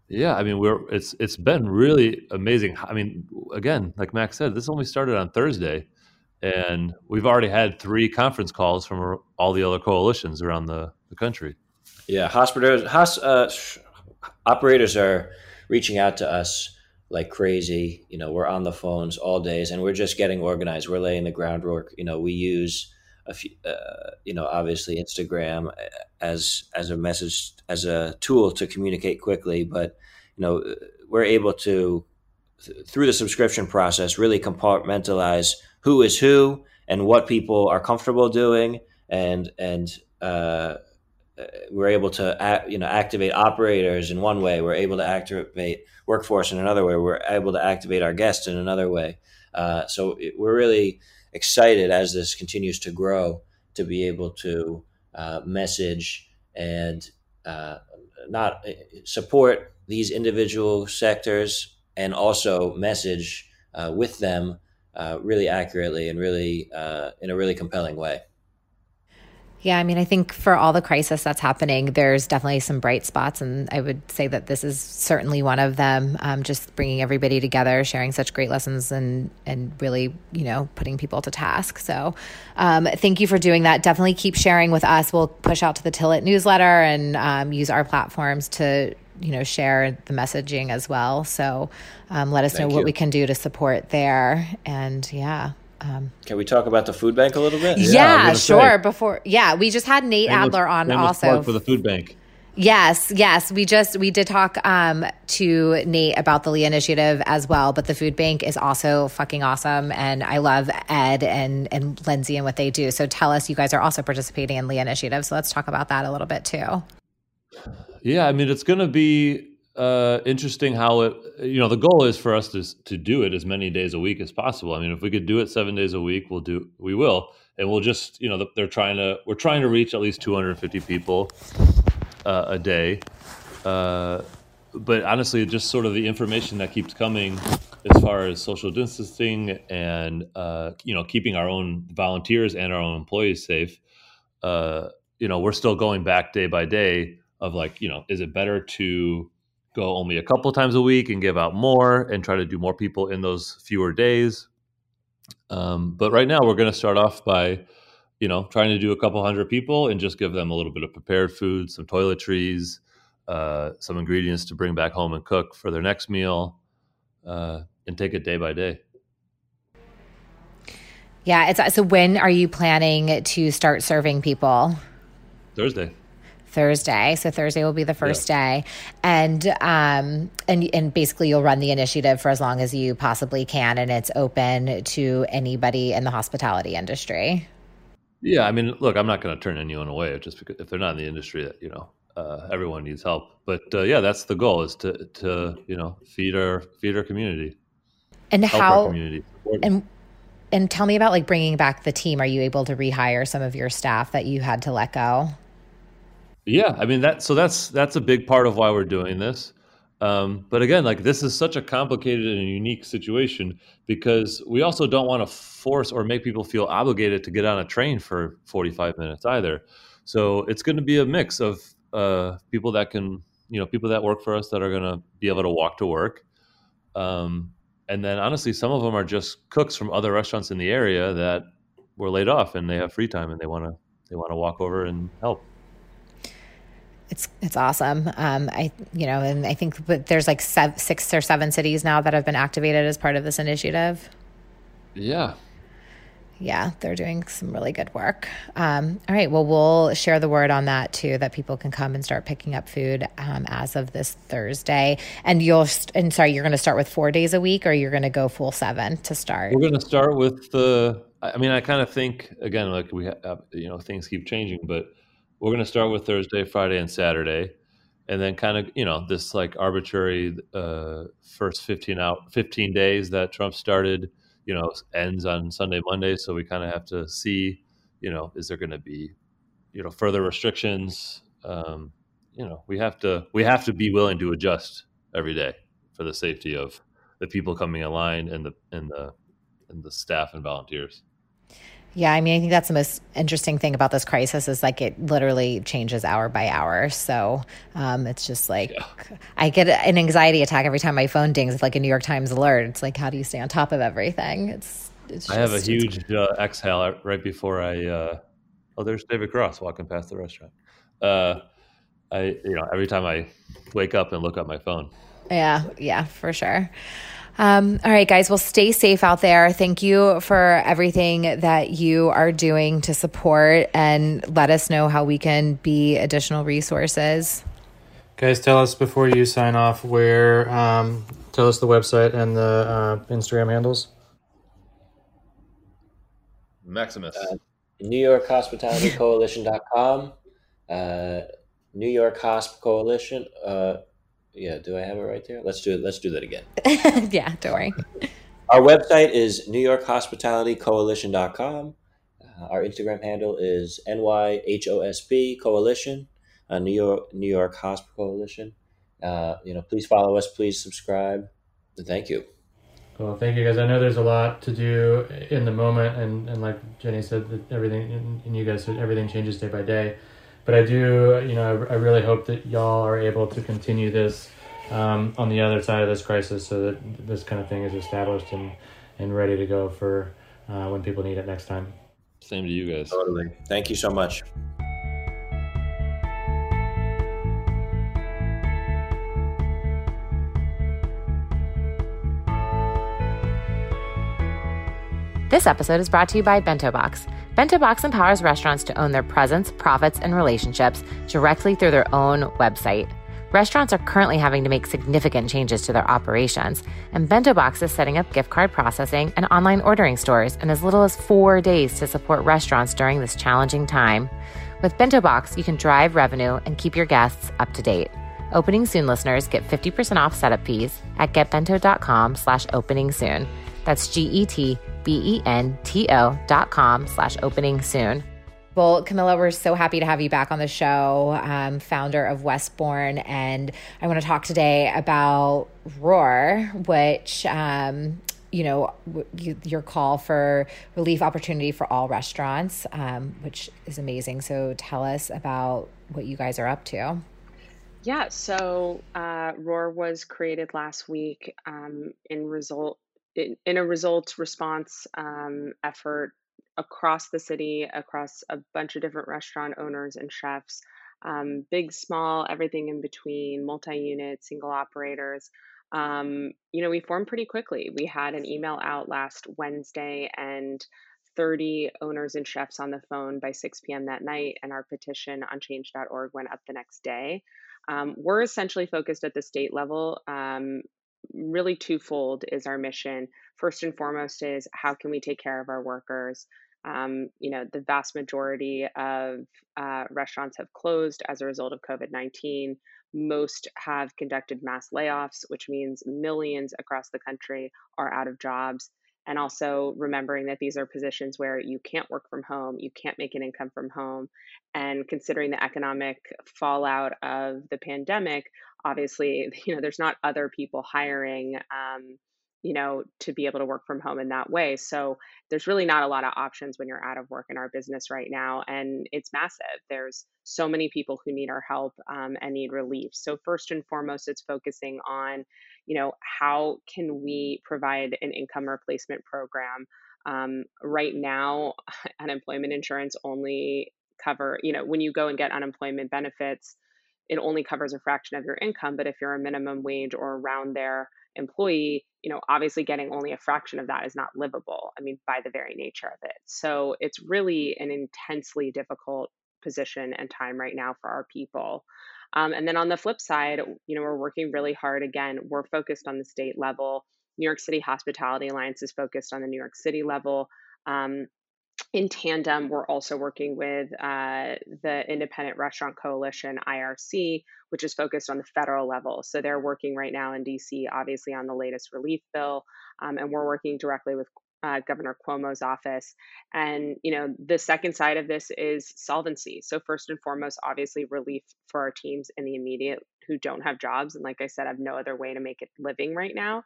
yeah, I mean, we're it's it's been really amazing. I mean, again, like Max said, this only started on Thursday, and we've already had three conference calls from all the other coalitions around the, the country. Yeah, hospitals, hos, uh, operators are reaching out to us like crazy. You know, we're on the phones all days, and we're just getting organized. We're laying the groundwork. You know, we use a few, uh, you know, obviously Instagram as as a message as a tool to communicate quickly, but you know, we're able to through the subscription process really compartmentalize who is who and what people are comfortable doing and and uh, we're able to you know activate operators in one way we're able to activate workforce in another way we're able to activate our guests in another way uh, so it, we're really excited as this continues to grow to be able to uh, message and uh, not uh, support these individual sectors and also message uh, with them uh, really accurately and really uh, in a really compelling way. Yeah, I mean, I think for all the crisis that's happening, there's definitely some bright spots, and I would say that this is certainly one of them. Um, just bringing everybody together, sharing such great lessons, and and really, you know, putting people to task. So, um, thank you for doing that. Definitely keep sharing with us. We'll push out to the Tilit newsletter and um, use our platforms to you know share the messaging as well. So, um, let us thank know you. what we can do to support there. And yeah. Um, Can we talk about the food bank a little bit? Yeah, yeah sure. Say. Before, yeah, we just had Nate Adler on also for the food bank. Yes, yes. We just we did talk um, to Nate about the Lee Initiative as well, but the food bank is also fucking awesome, and I love Ed and and Lindsey and what they do. So tell us, you guys are also participating in Lee Initiative. So let's talk about that a little bit too. Yeah, I mean it's going to be uh, interesting how it you know the goal is for us to to do it as many days a week as possible. I mean, if we could do it seven days a week, we'll do we will, and we'll just you know they're trying to we're trying to reach at least 250 people uh, a day. Uh, but honestly, just sort of the information that keeps coming as far as social distancing and uh, you know keeping our own volunteers and our own employees safe. Uh, you know, we're still going back day by day of like, you know, is it better to go only a couple times a week and give out more and try to do more people in those fewer days. Um, but right now, we're going to start off by, you know, trying to do a couple hundred people and just give them a little bit of prepared food, some toiletries, uh, some ingredients to bring back home and cook for their next meal, uh, and take it day by day. Yeah, it's so. When are you planning to start serving people? Thursday. Thursday. So Thursday will be the first yeah. day, and um, and and basically you'll run the initiative for as long as you possibly can, and it's open to anybody in the hospitality industry. Yeah, I mean, look, I'm not going to turn anyone away just because if they're not in the industry that you know uh, everyone needs help. But uh, yeah, that's the goal is to to you know feed our feed our community and help how community. and and tell me about like bringing back the team. Are you able to rehire some of your staff that you had to let go? Yeah, I mean that. So that's that's a big part of why we're doing this. Um, but again, like this is such a complicated and unique situation because we also don't want to force or make people feel obligated to get on a train for 45 minutes either. So it's going to be a mix of uh, people that can, you know, people that work for us that are going to be able to walk to work. Um, and then honestly, some of them are just cooks from other restaurants in the area that were laid off and they have free time and they want to they want to walk over and help it's it's awesome. Um, I you know, and I think but there's like seven, six or seven cities now that have been activated as part of this initiative. Yeah. Yeah, they're doing some really good work. Um, all right, well, we'll share the word on that too, that people can come and start picking up food um, as of this Thursday. And you'll, and sorry, you're going to start with four days a week, or you're going to go full seven to start. We're going to start with the. I mean, I kind of think again, like we have, you know, things keep changing, but we're going to start with Thursday, Friday, and Saturday, and then kind of you know this like arbitrary uh, first fifteen out fifteen days that Trump started, you know, ends on Sunday, Monday. So we kind of have to see, you know, is there going to be, you know, further restrictions? Um, you know, we have to we have to be willing to adjust every day for the safety of the people coming in line and the and the and the staff and volunteers. Yeah, I mean, I think that's the most interesting thing about this crisis is like it literally changes hour by hour. So um, it's just like yeah. I get an anxiety attack every time my phone dings with like a New York Times alert. It's like, how do you stay on top of everything? It's, it's just, I have a huge uh, exhale right before I. Uh, oh, there's David Cross walking past the restaurant. Uh, I, you know, every time I wake up and look at my phone. Yeah, yeah, for sure. Um, all right, guys. Well, stay safe out there. Thank you for everything that you are doing to support and let us know how we can be additional resources. Guys, tell us before you sign off where, um, tell us the website and the uh, Instagram handles. Maximus. Uh, New York Hospitality Coalition.com. Uh, New York Hosp Coalition. Uh, yeah, do I have it right there? Let's do it. Let's do that again. yeah, don't worry. Our website is newyorkhospitalitycoalition.com. Uh, our Instagram handle is NYHOSP Coalition, uh, New York New York Hospital Coalition. Uh, you know, please follow us. Please subscribe. And thank you. Well, thank you guys. I know there's a lot to do in the moment, and, and like Jenny said, that everything and you guys said everything changes day by day but I do, you know, I, I really hope that y'all are able to continue this um, on the other side of this crisis, so that this kind of thing is established and and ready to go for uh, when people need it next time. Same to you guys. Totally. Thank you so much. This episode is brought to you by Bento Box. Bento Box empowers restaurants to own their presence, profits, and relationships directly through their own website. Restaurants are currently having to make significant changes to their operations, and Bento Box is setting up gift card processing and online ordering stores in as little as four days to support restaurants during this challenging time. With Bento Box, you can drive revenue and keep your guests up to date. Opening Soon listeners get 50% off setup fees at getbento.com slash opening soon. That's G-E-T B-E-N-T-O dot com slash opening soon. Well, Camilla, we're so happy to have you back on the show, um, founder of Westbourne. And I want to talk today about Roar, which, um, you know, you, your call for relief opportunity for all restaurants, um, which is amazing. So tell us about what you guys are up to. Yeah, so uh, Roar was created last week um, in result in, in a results response um, effort across the city, across a bunch of different restaurant owners and chefs, um, big, small, everything in between, multi unit, single operators. Um, you know, we formed pretty quickly. We had an email out last Wednesday and 30 owners and chefs on the phone by 6 p.m. that night, and our petition on change.org went up the next day. Um, we're essentially focused at the state level um, really twofold is our mission. First and foremost is how can we take care of our workers? Um, you know, the vast majority of uh, restaurants have closed as a result of COVID 19. Most have conducted mass layoffs, which means millions across the country are out of jobs. And also remembering that these are positions where you can't work from home, you can't make an income from home, and considering the economic fallout of the pandemic, obviously, you know, there's not other people hiring. Um, you know, to be able to work from home in that way. So there's really not a lot of options when you're out of work in our business right now. And it's massive. There's so many people who need our help um, and need relief. So, first and foremost, it's focusing on, you know, how can we provide an income replacement program? Um, right now, unemployment insurance only cover, you know, when you go and get unemployment benefits, it only covers a fraction of your income. But if you're a minimum wage or around there, employee, you know, obviously getting only a fraction of that is not livable. I mean, by the very nature of it. So it's really an intensely difficult position and time right now for our people. Um, and then on the flip side, you know, we're working really hard. Again, we're focused on the state level. New York City Hospitality Alliance is focused on the New York City level. Um, in tandem, we're also working with uh, the Independent Restaurant Coalition, IRC, which is focused on the federal level. So they're working right now in DC, obviously, on the latest relief bill. Um, and we're working directly with uh, Governor Cuomo's office. And, you know, the second side of this is solvency. So, first and foremost, obviously, relief for our teams in the immediate who don't have jobs. And like I said, I have no other way to make it living right now.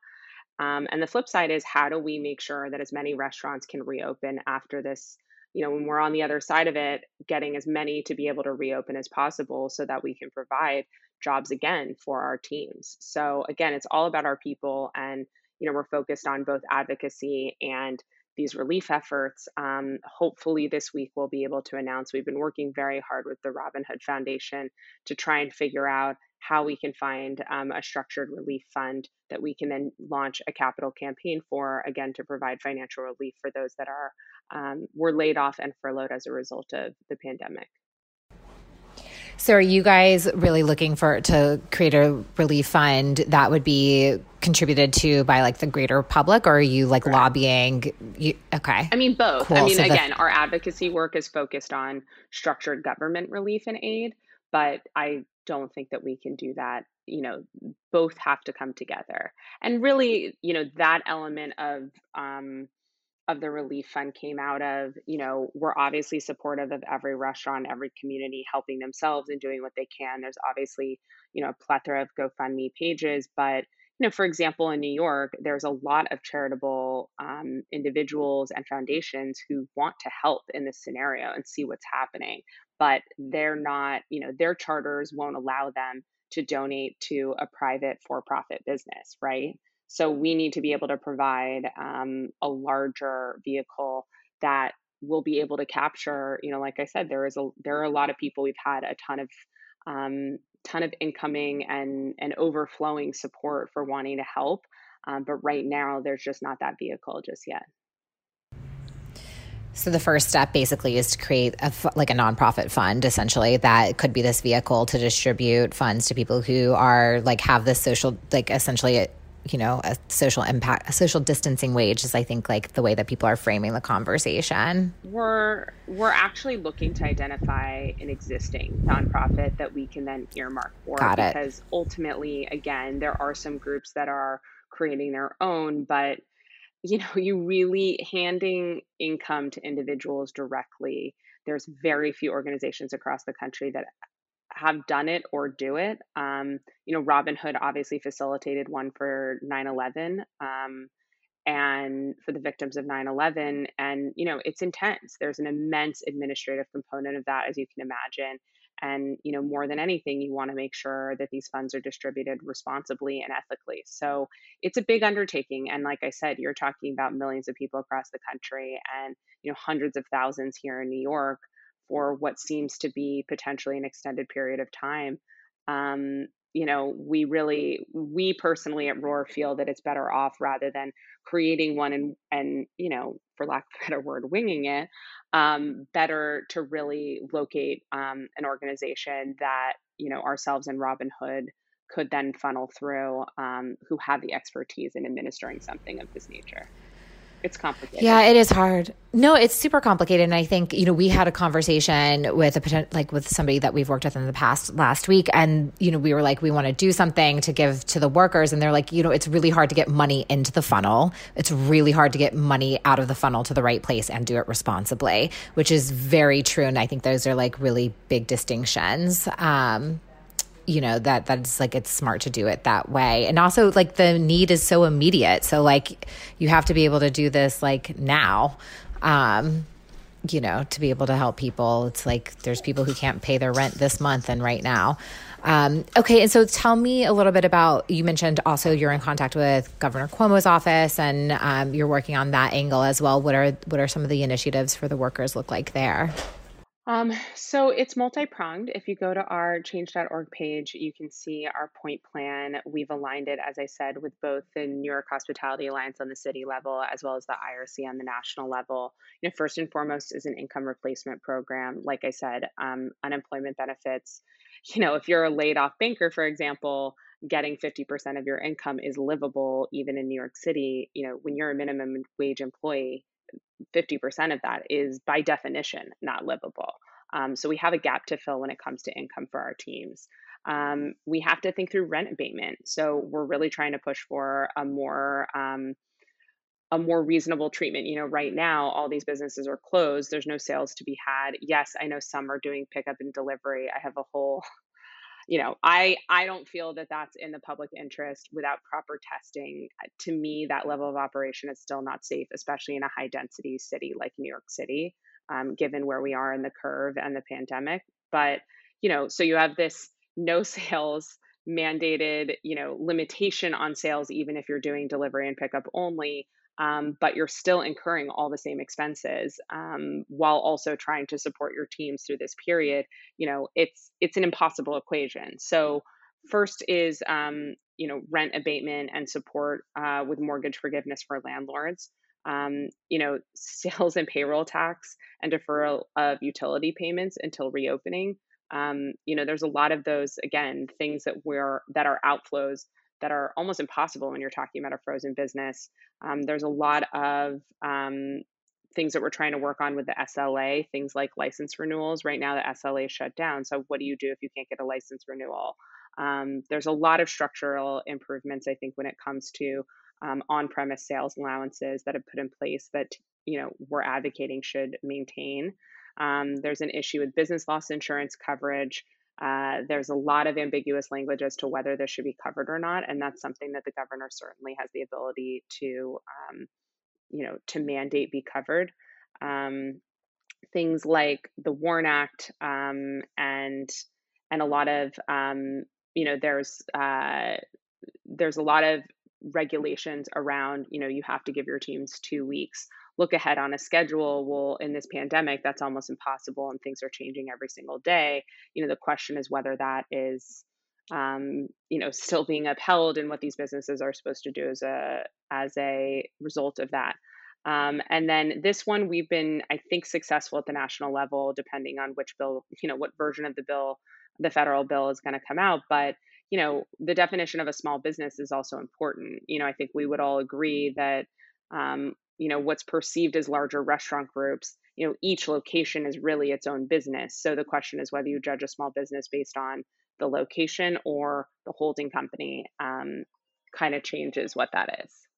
Um, and the flip side is how do we make sure that as many restaurants can reopen after this? You know, when we're on the other side of it, getting as many to be able to reopen as possible so that we can provide jobs again for our teams. So, again, it's all about our people. And, you know, we're focused on both advocacy and these relief efforts. Um, hopefully, this week we'll be able to announce. We've been working very hard with the Robin Hood Foundation to try and figure out how we can find um, a structured relief fund that we can then launch a capital campaign for, again, to provide financial relief for those that are um, were laid off and furloughed as a result of the pandemic. So, are you guys really looking for to create a relief fund that would be contributed to by like the greater public, or are you like Correct. lobbying? You, okay, I mean both. Cool. I mean, so again, the- our advocacy work is focused on structured government relief and aid, but I don't think that we can do that you know both have to come together and really you know that element of um of the relief fund came out of you know we're obviously supportive of every restaurant every community helping themselves and doing what they can there's obviously you know a plethora of gofundme pages but you know for example in new york there's a lot of charitable um, individuals and foundations who want to help in this scenario and see what's happening but they're not, you know, their charters won't allow them to donate to a private for profit business, right? So we need to be able to provide um, a larger vehicle that will be able to capture, you know, like I said, there is a there are a lot of people we've had a ton of um, ton of incoming and and overflowing support for wanting to help, um, but right now there's just not that vehicle just yet. So the first step basically is to create a like a nonprofit fund essentially that could be this vehicle to distribute funds to people who are like have this social like essentially you know a social impact a social distancing wage is i think like the way that people are framing the conversation we're we're actually looking to identify an existing nonprofit that we can then earmark for Got it. because ultimately again there are some groups that are creating their own but you know, you really handing income to individuals directly. There's very few organizations across the country that have done it or do it. Um, you know, Robin Hood obviously facilitated one for 9 11 um, and for the victims of 9 11. And, you know, it's intense. There's an immense administrative component of that, as you can imagine and you know more than anything you want to make sure that these funds are distributed responsibly and ethically so it's a big undertaking and like i said you're talking about millions of people across the country and you know hundreds of thousands here in new york for what seems to be potentially an extended period of time um, you know, we really, we personally at Roar feel that it's better off rather than creating one and, and you know, for lack of a better word, winging it, um, better to really locate um, an organization that, you know, ourselves and Robin Hood could then funnel through um, who have the expertise in administering something of this nature. It's complicated. Yeah, it is hard. No, it's super complicated. And I think, you know, we had a conversation with a potential, like with somebody that we've worked with in the past last week. And, you know, we were like, we want to do something to give to the workers. And they're like, you know, it's really hard to get money into the funnel. It's really hard to get money out of the funnel to the right place and do it responsibly, which is very true. And I think those are like really big distinctions. Um, you know that that's like it's smart to do it that way. And also like the need is so immediate. So like you have to be able to do this like now um you know to be able to help people. It's like there's people who can't pay their rent this month and right now. Um, okay and so tell me a little bit about you mentioned also you're in contact with governor cuomo's office and um, you're working on that angle as well. What are what are some of the initiatives for the workers look like there um, so it's multi-pronged. If you go to our change.org page, you can see our point plan. We've aligned it, as I said, with both the New York Hospitality Alliance on the city level as well as the IRC on the national level. You know, first and foremost is an income replacement program. Like I said, um, unemployment benefits. You know, if you're a laid off banker, for example, getting 50% of your income is livable even in New York City. You know, when you're a minimum wage employee, 50% of that is by definition not livable. Um, so we have a gap to fill when it comes to income for our teams. Um, we have to think through rent abatement. So we're really trying to push for a more um, a more reasonable treatment. You know, right now all these businesses are closed. There's no sales to be had. Yes, I know some are doing pickup and delivery. I have a whole you know i i don't feel that that's in the public interest without proper testing. Uh, to me that level of operation is still not safe especially in a high density city like new york city um, given where we are in the curve and the pandemic. But you know so you have this no sales mandated you know limitation on sales even if you're doing delivery and pickup only um, but you're still incurring all the same expenses um, while also trying to support your teams through this period you know it's it's an impossible equation. So first is um, you know rent abatement and support uh, with mortgage forgiveness for landlords um, you know sales and payroll tax and deferral of utility payments until reopening. Um, you know there's a lot of those again things that we're that are outflows that are almost impossible when you're talking about a frozen business. Um, there's a lot of um, things that we're trying to work on with the SLA, things like license renewals. Right now, the SLA is shut down. So, what do you do if you can't get a license renewal? Um, there's a lot of structural improvements, I think, when it comes to um, on-premise sales allowances that have put in place that you know we're advocating should maintain. Um, there's an issue with business loss insurance coverage. Uh, there's a lot of ambiguous language as to whether this should be covered or not, and that's something that the governor certainly has the ability to, um, you know, to mandate be covered. Um, things like the WARN Act um, and and a lot of um, you know there's uh, there's a lot of regulations around you know you have to give your teams two weeks look ahead on a schedule well in this pandemic that's almost impossible and things are changing every single day. You know the question is whether that is um, you know still being upheld and what these businesses are supposed to do as a as a result of that. Um, and then this one we've been i think successful at the national level depending on which bill you know what version of the bill the federal bill is going to come out. But you know the definition of a small business is also important. You know i think we would all agree that um, you know what's perceived as larger restaurant groups you know each location is really its own business. So the question is whether you judge a small business based on the location or the holding company um, kind of changes what that is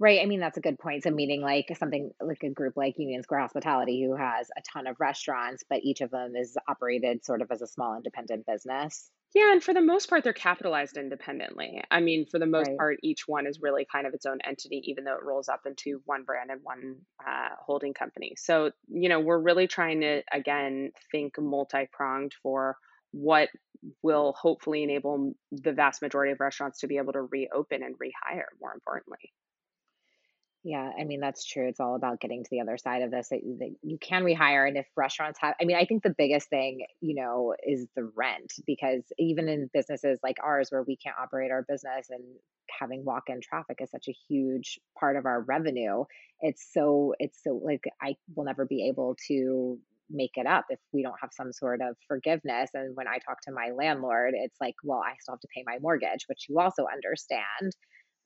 Right. I mean, that's a good point. So, meaning like something like a group like Union Square Hospitality, who has a ton of restaurants, but each of them is operated sort of as a small independent business. Yeah, and for the most part, they're capitalized independently. I mean, for the most Right. part, each one is really kind of its own entity, even though it rolls up into one brand and one uh, holding company. So, you know, we're really trying to, again, think multi pronged for what will hopefully enable the vast majority of restaurants to be able to reopen and rehire, more importantly. Yeah, I mean, that's true. It's all about getting to the other side of this. That, that you can rehire, and if restaurants have, I mean, I think the biggest thing, you know, is the rent because even in businesses like ours where we can't operate our business and having walk-in traffic is such a huge part of our revenue, it's so, it's so like I will never be able to make it up if we don't have some sort of forgiveness. And when I talk to my landlord, it's like, well, I still have to pay my mortgage, which you also understand.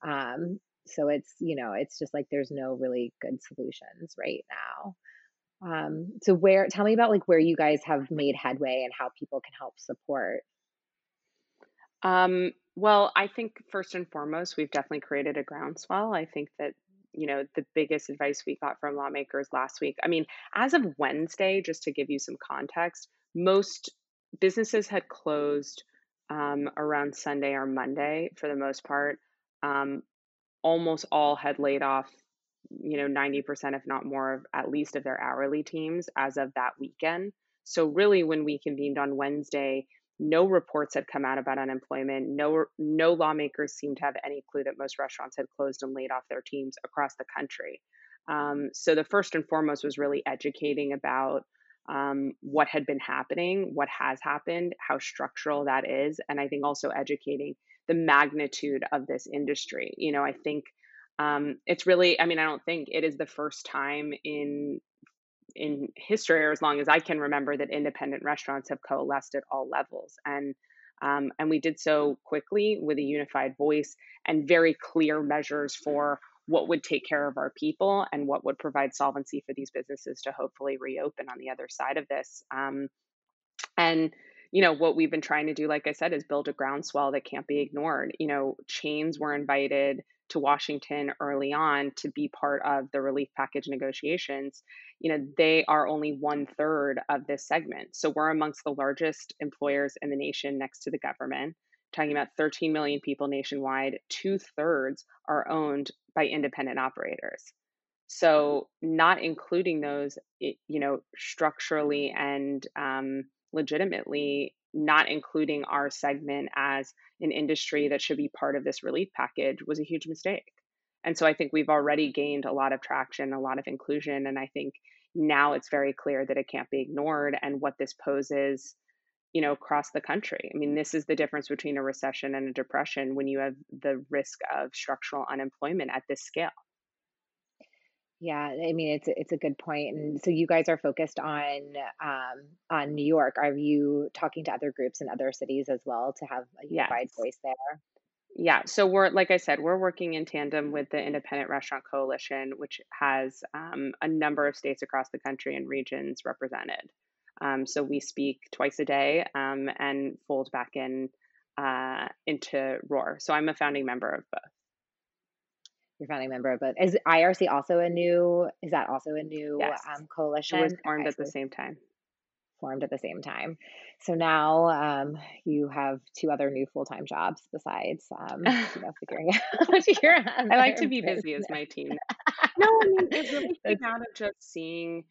Um, So it's, you know, it's just like there's no really good solutions right now. Um, so where tell me about like where you guys have made headway and how people can help support. Um, well, I think first and foremost, we've definitely created a groundswell. I think that, you know, the biggest advice we got from lawmakers last week. I mean, as of Wednesday, just to give you some context, most businesses had closed um, around Sunday or Monday for the most part. Um, almost all had laid off, you know, 90%, if not more, of at least of their hourly teams as of that weekend. So, really, when we convened on Wednesday, no reports had come out about unemployment. No, no lawmakers seemed to have any clue that most restaurants had closed and laid off their teams across the country. Um, so, the first and foremost was really educating about um, what had been happening, what has happened, how structural that is, and I think also educating the magnitude of this industry. You know, I think um, it's really, I mean, I don't think it is the first time in in history or as long as I can remember that independent restaurants have coalesced at all levels and um, and we did so quickly with a unified voice and very clear measures for what would take care of our people and what would provide solvency for these businesses to hopefully reopen on the other side of this. Um, and you know what we've been trying to do like i said is build a groundswell that can't be ignored. You know chains were invited to washington early on to be part of the relief package negotiations. You know they are only one third of this segment. So we're amongst the largest employers in the nation next to the government. Talking about 13 million people nationwide, two thirds are owned by independent operators. So, not including those, you know, structurally and um, legitimately, mm. not including our segment as an industry that should be part of this relief package was a huge mistake. And so, I think we've already gained a lot of traction, a lot of inclusion. And I think now it's very clear that it can't be ignored and what this poses you know across the country i mean this is the difference between a recession and a depression when you have the risk of structural unemployment at this scale yeah i mean it's it's a good point. and so you guys are focused on um, on new york are you talking to other groups in other cities as well to have a unified yes. voice there yeah so we're like i said we're working in tandem with the independent restaurant coalition which has um, a number of states across the country and regions represented um, so we speak twice a day um, and fold back in uh, into Roar. So I'm a founding member of both. You're founding member but. Is IRC also a new? Is that also a new yes. um, coalition? It was formed at the same time. Formed at the same time. So now um, you have two other new full time jobs besides um, you know figuring out your. I like to be business. busy as my team. no, I mean it really came out of just seeing,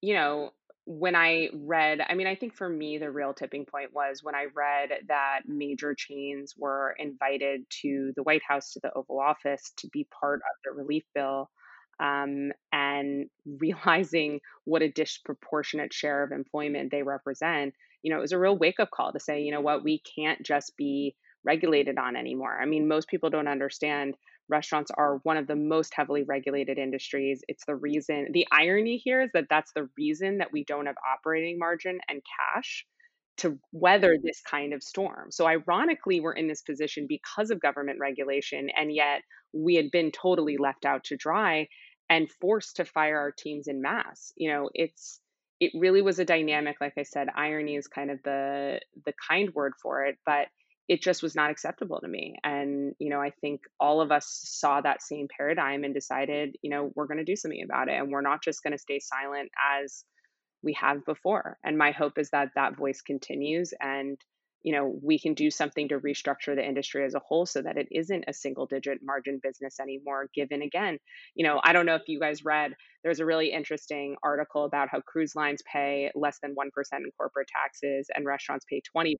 you know, when I read, I mean, I think for me, the real tipping point was when I read that major chains were invited to the White House, to the Oval Office to be part of the relief bill, um, and realizing what a disproportionate share of employment they represent. You know, it was a real wake up call to say, you know what, we can't just be regulated on anymore. I mean, most people don't understand restaurants are one of the most heavily regulated industries. It's the reason, the irony here is that that's the reason that we don't have operating margin and cash to weather mm-hmm. this kind of storm. So, ironically, we're in this position because of government regulation, and yet we had been totally left out to dry and forced to fire our teams in mass. You know, it's it really was a dynamic like i said irony is kind of the the kind word for it but it just was not acceptable to me. And, you know, I think all of us saw that same paradigm and decided, you know, we're going to do something about it. And we're not just going to stay silent as we have before. And my hope is that that voice continues and, you know, we can do something to restructure the industry as a whole so that it isn't a single digit margin business anymore. Given again, you know, I don't know if you guys read, there's a really interesting article about how cruise lines pay less than 1% in corporate taxes and restaurants pay 20%.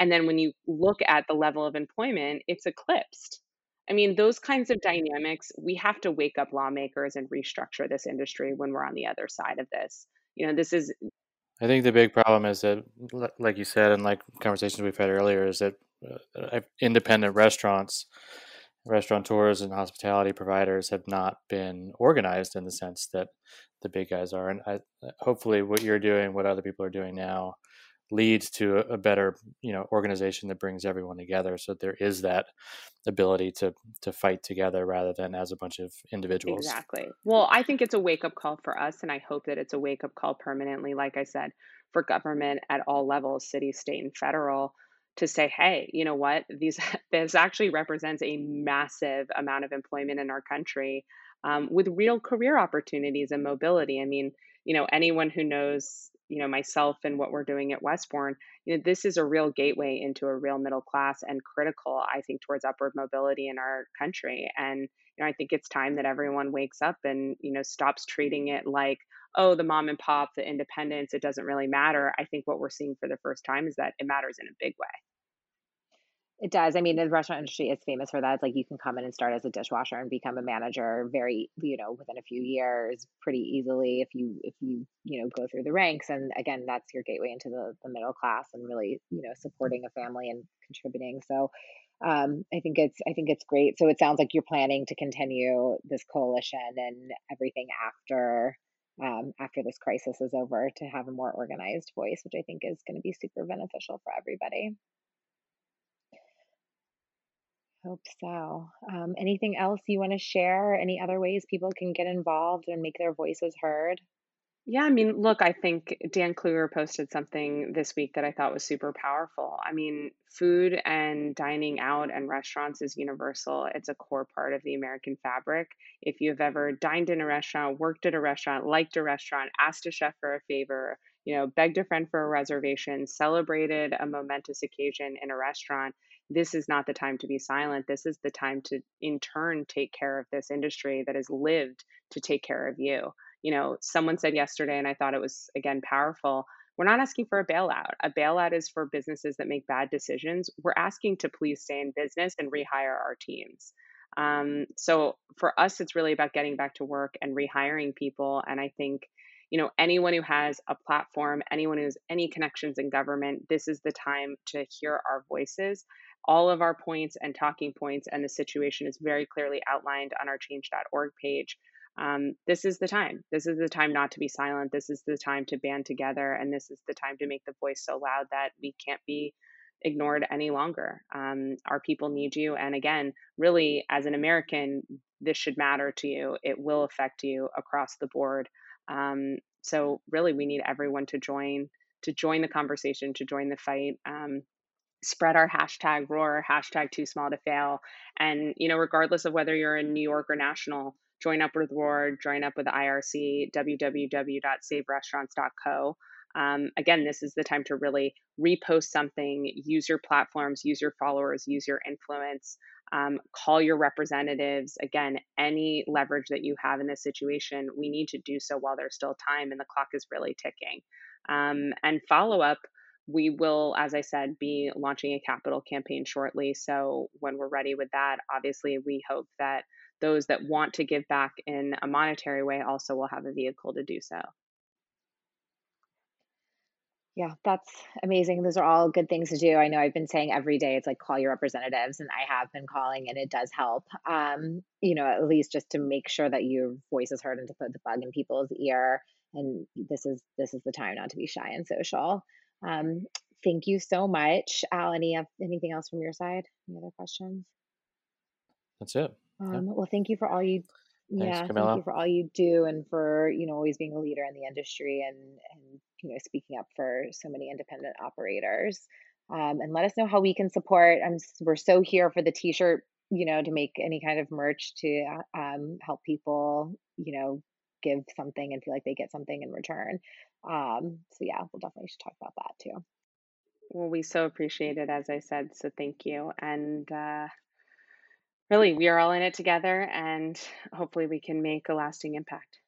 And then when you look at the level of employment, it's eclipsed. I mean, those kinds of dynamics, we have to wake up lawmakers and restructure this industry when we're on the other side of this. You know, this is. I think the big problem is that, like you said, and like conversations we've had earlier, is that uh, independent restaurants, restaurateurs, and hospitality providers have not been organized in the sense that the big guys are. And I, hopefully, what you're doing, what other people are doing now, leads to a, better you know organization that brings everyone together. So there is that ability to to fight together rather than as a bunch of individuals. Exactly. Well i think it's a wake up call for us and i hope that it's a wake up call permanently like i said for government at all levels city state and federal to say hey you know what? These this actually represents a massive amount of employment in our country um, with real career opportunities and mobility. I mean you know anyone who knows you know myself and what we're doing at westbourne you know this is a real gateway into a real middle class and critical i think towards upward mobility in our country. And you know i think it's time that everyone wakes up and you know stops treating it like oh the mom and pop the independence it doesn't really matter. I think what we're seeing for the first time is that it matters in a big way it does. I mean, the restaurant industry is famous for that. It's like you can come in and start as a dishwasher and become a manager very, you know, within a few years pretty easily if you if you, you know, go through the ranks. And again, that's your gateway into the, the middle class and really, you know, supporting a family and contributing. So um, I think it's I think it's great. So it sounds like you're planning to continue this coalition and everything after um, after this crisis is over to have a more organized voice, which I think is going to be super beneficial for everybody. Hope so. Um, anything else you want to share? Any other ways people can get involved and make their voices heard? Yeah, I mean, look, I think Dan Kluger posted something this week that I thought was super powerful. I mean, food and dining out and restaurants is universal. It's a core part of the American fabric. If you've ever dined in a restaurant, worked at a restaurant, liked a restaurant, asked a chef for a favor, you know, begged a friend for a reservation, celebrated a momentous occasion in a restaurant, this is not the time to be silent. This is the time to, in turn, take care of this industry that has lived to take care of you. You know, someone said yesterday, and I thought it was, again, powerful. We're not asking for a bailout. A bailout is for businesses that make bad decisions. We're asking to please stay in business and rehire our teams. Um, so for us, it's really about getting back to work and rehiring people. And I think you know anyone who has a platform anyone who has any connections in government this is the time to hear our voices all of our points and talking points and the situation is very clearly outlined on our change.org page. Um, this is the time. This is the time not to be silent. This is the time to band together and this is the time to make the voice so loud that we can't be ignored any longer. Um, our people need you and again really as an american this should matter to you. It will affect you across the board. Um, so really, we need everyone to join to join the conversation, to join the fight. Um, spread our hashtag roar, hashtag too small to fail. And, you know, regardless of whether you're in New York or national, join up with Roar, join up with IRC, www.saverestaurants.co. Um, again, this is the time to really repost something, use your platforms, use your followers, use your influence, um, call your representatives. Again, any leverage that you have in this situation, we need to do so while there's still time and the clock is really ticking. Um, and follow up, we will, as I said, be launching a capital campaign shortly. So when we're ready with that, obviously, we hope that those that want to give back in a monetary way also will have a vehicle to do so. Yeah, that's amazing. Those are all good things to do. I know I've been saying every day it's like call your representatives, and I have been calling, and it does help. Um, you know, at least just to make sure that your voice is heard and to put the bug in people's ear. And this is this is the time not to be shy and social. Um, thank you so much, Al. Any anything else from your side? Any other questions? That's it. Um, yeah. Well, thank you for all you Thanks, yeah, Camilla. thank you for all you do and for, you know, always being a leader in the industry and and you know, speaking up for so many independent operators. Um, and let us know how we can support. I'm we're so here for the t-shirt, you know, to make any kind of merch to um, help people, you know, give something and feel like they get something in return. Um, so yeah, we'll definitely should talk about that too. Well, we so appreciate it, as I said. So thank you. And uh, really, we are all in it together, and hopefully, we can make a lasting impact.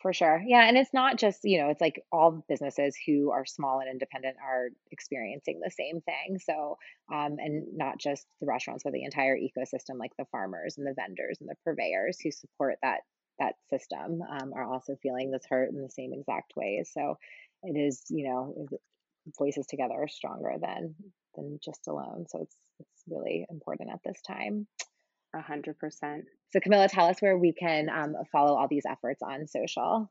For sure. Yeah. And it's not just, you know, it's like all businesses who are small and independent are experiencing the same thing. So, um, and not just the restaurants, but the entire ecosystem, like the farmers and the vendors and the purveyors who support that that system um, are also feeling this hurt in the same exact ways. So it is, you know, voices together are stronger than than just alone. So it's it's really important at this time. A hundred percent. So Camilla, tell us where we can um, follow all these efforts on social.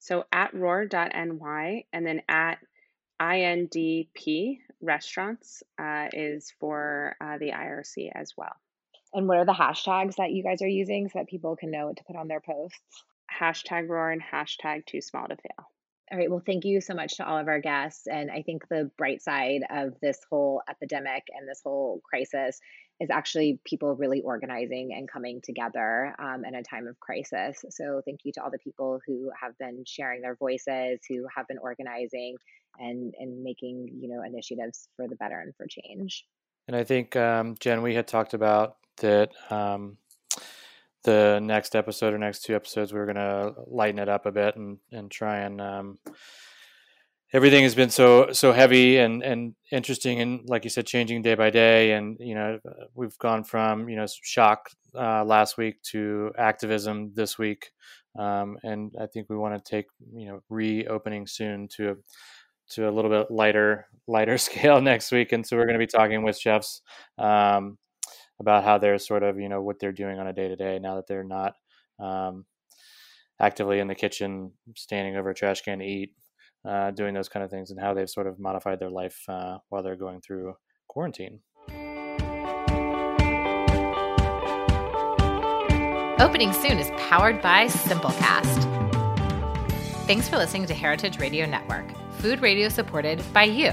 So at roar.ny and then at INDP restaurants uh, is for uh, the IRC as well. And what are the hashtags that you guys are using so that people can know what to put on their posts? Hashtag roar and hashtag too small to fail. All right. Well, thank you so much to all of our guests. And I think the bright side of this whole epidemic and this whole crisis is actually people really organizing and coming together um, in a time of crisis. So thank you to all the people who have been sharing their voices, who have been organizing and and making you know initiatives for the better and for change. And I think um, Jen, we had talked about that. Um, the next episode or next two episodes, we are going to lighten it up a bit and and try and um, everything has been so so heavy and and interesting and like you said changing day by day and you know we've gone from you know shock uh, last week to activism this week um, and i think we want to take you know reopening soon to a to a little bit lighter lighter scale next week and so we're going to be talking with chefs um, about how they're sort of you know what they're doing on a day to day now that they're not um, actively in the kitchen standing over a trash can to eat uh, doing those kind of things and how they've sort of modified their life uh, while they're going through quarantine. Opening soon is powered by Simplecast. Thanks for listening to Heritage Radio Network, food radio supported by you.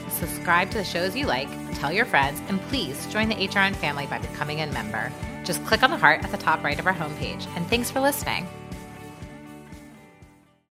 Subscribe to the shows you like, tell your friends, and please join the HRN family by becoming a member. Just click on the heart at the top right of our homepage. And thanks for listening.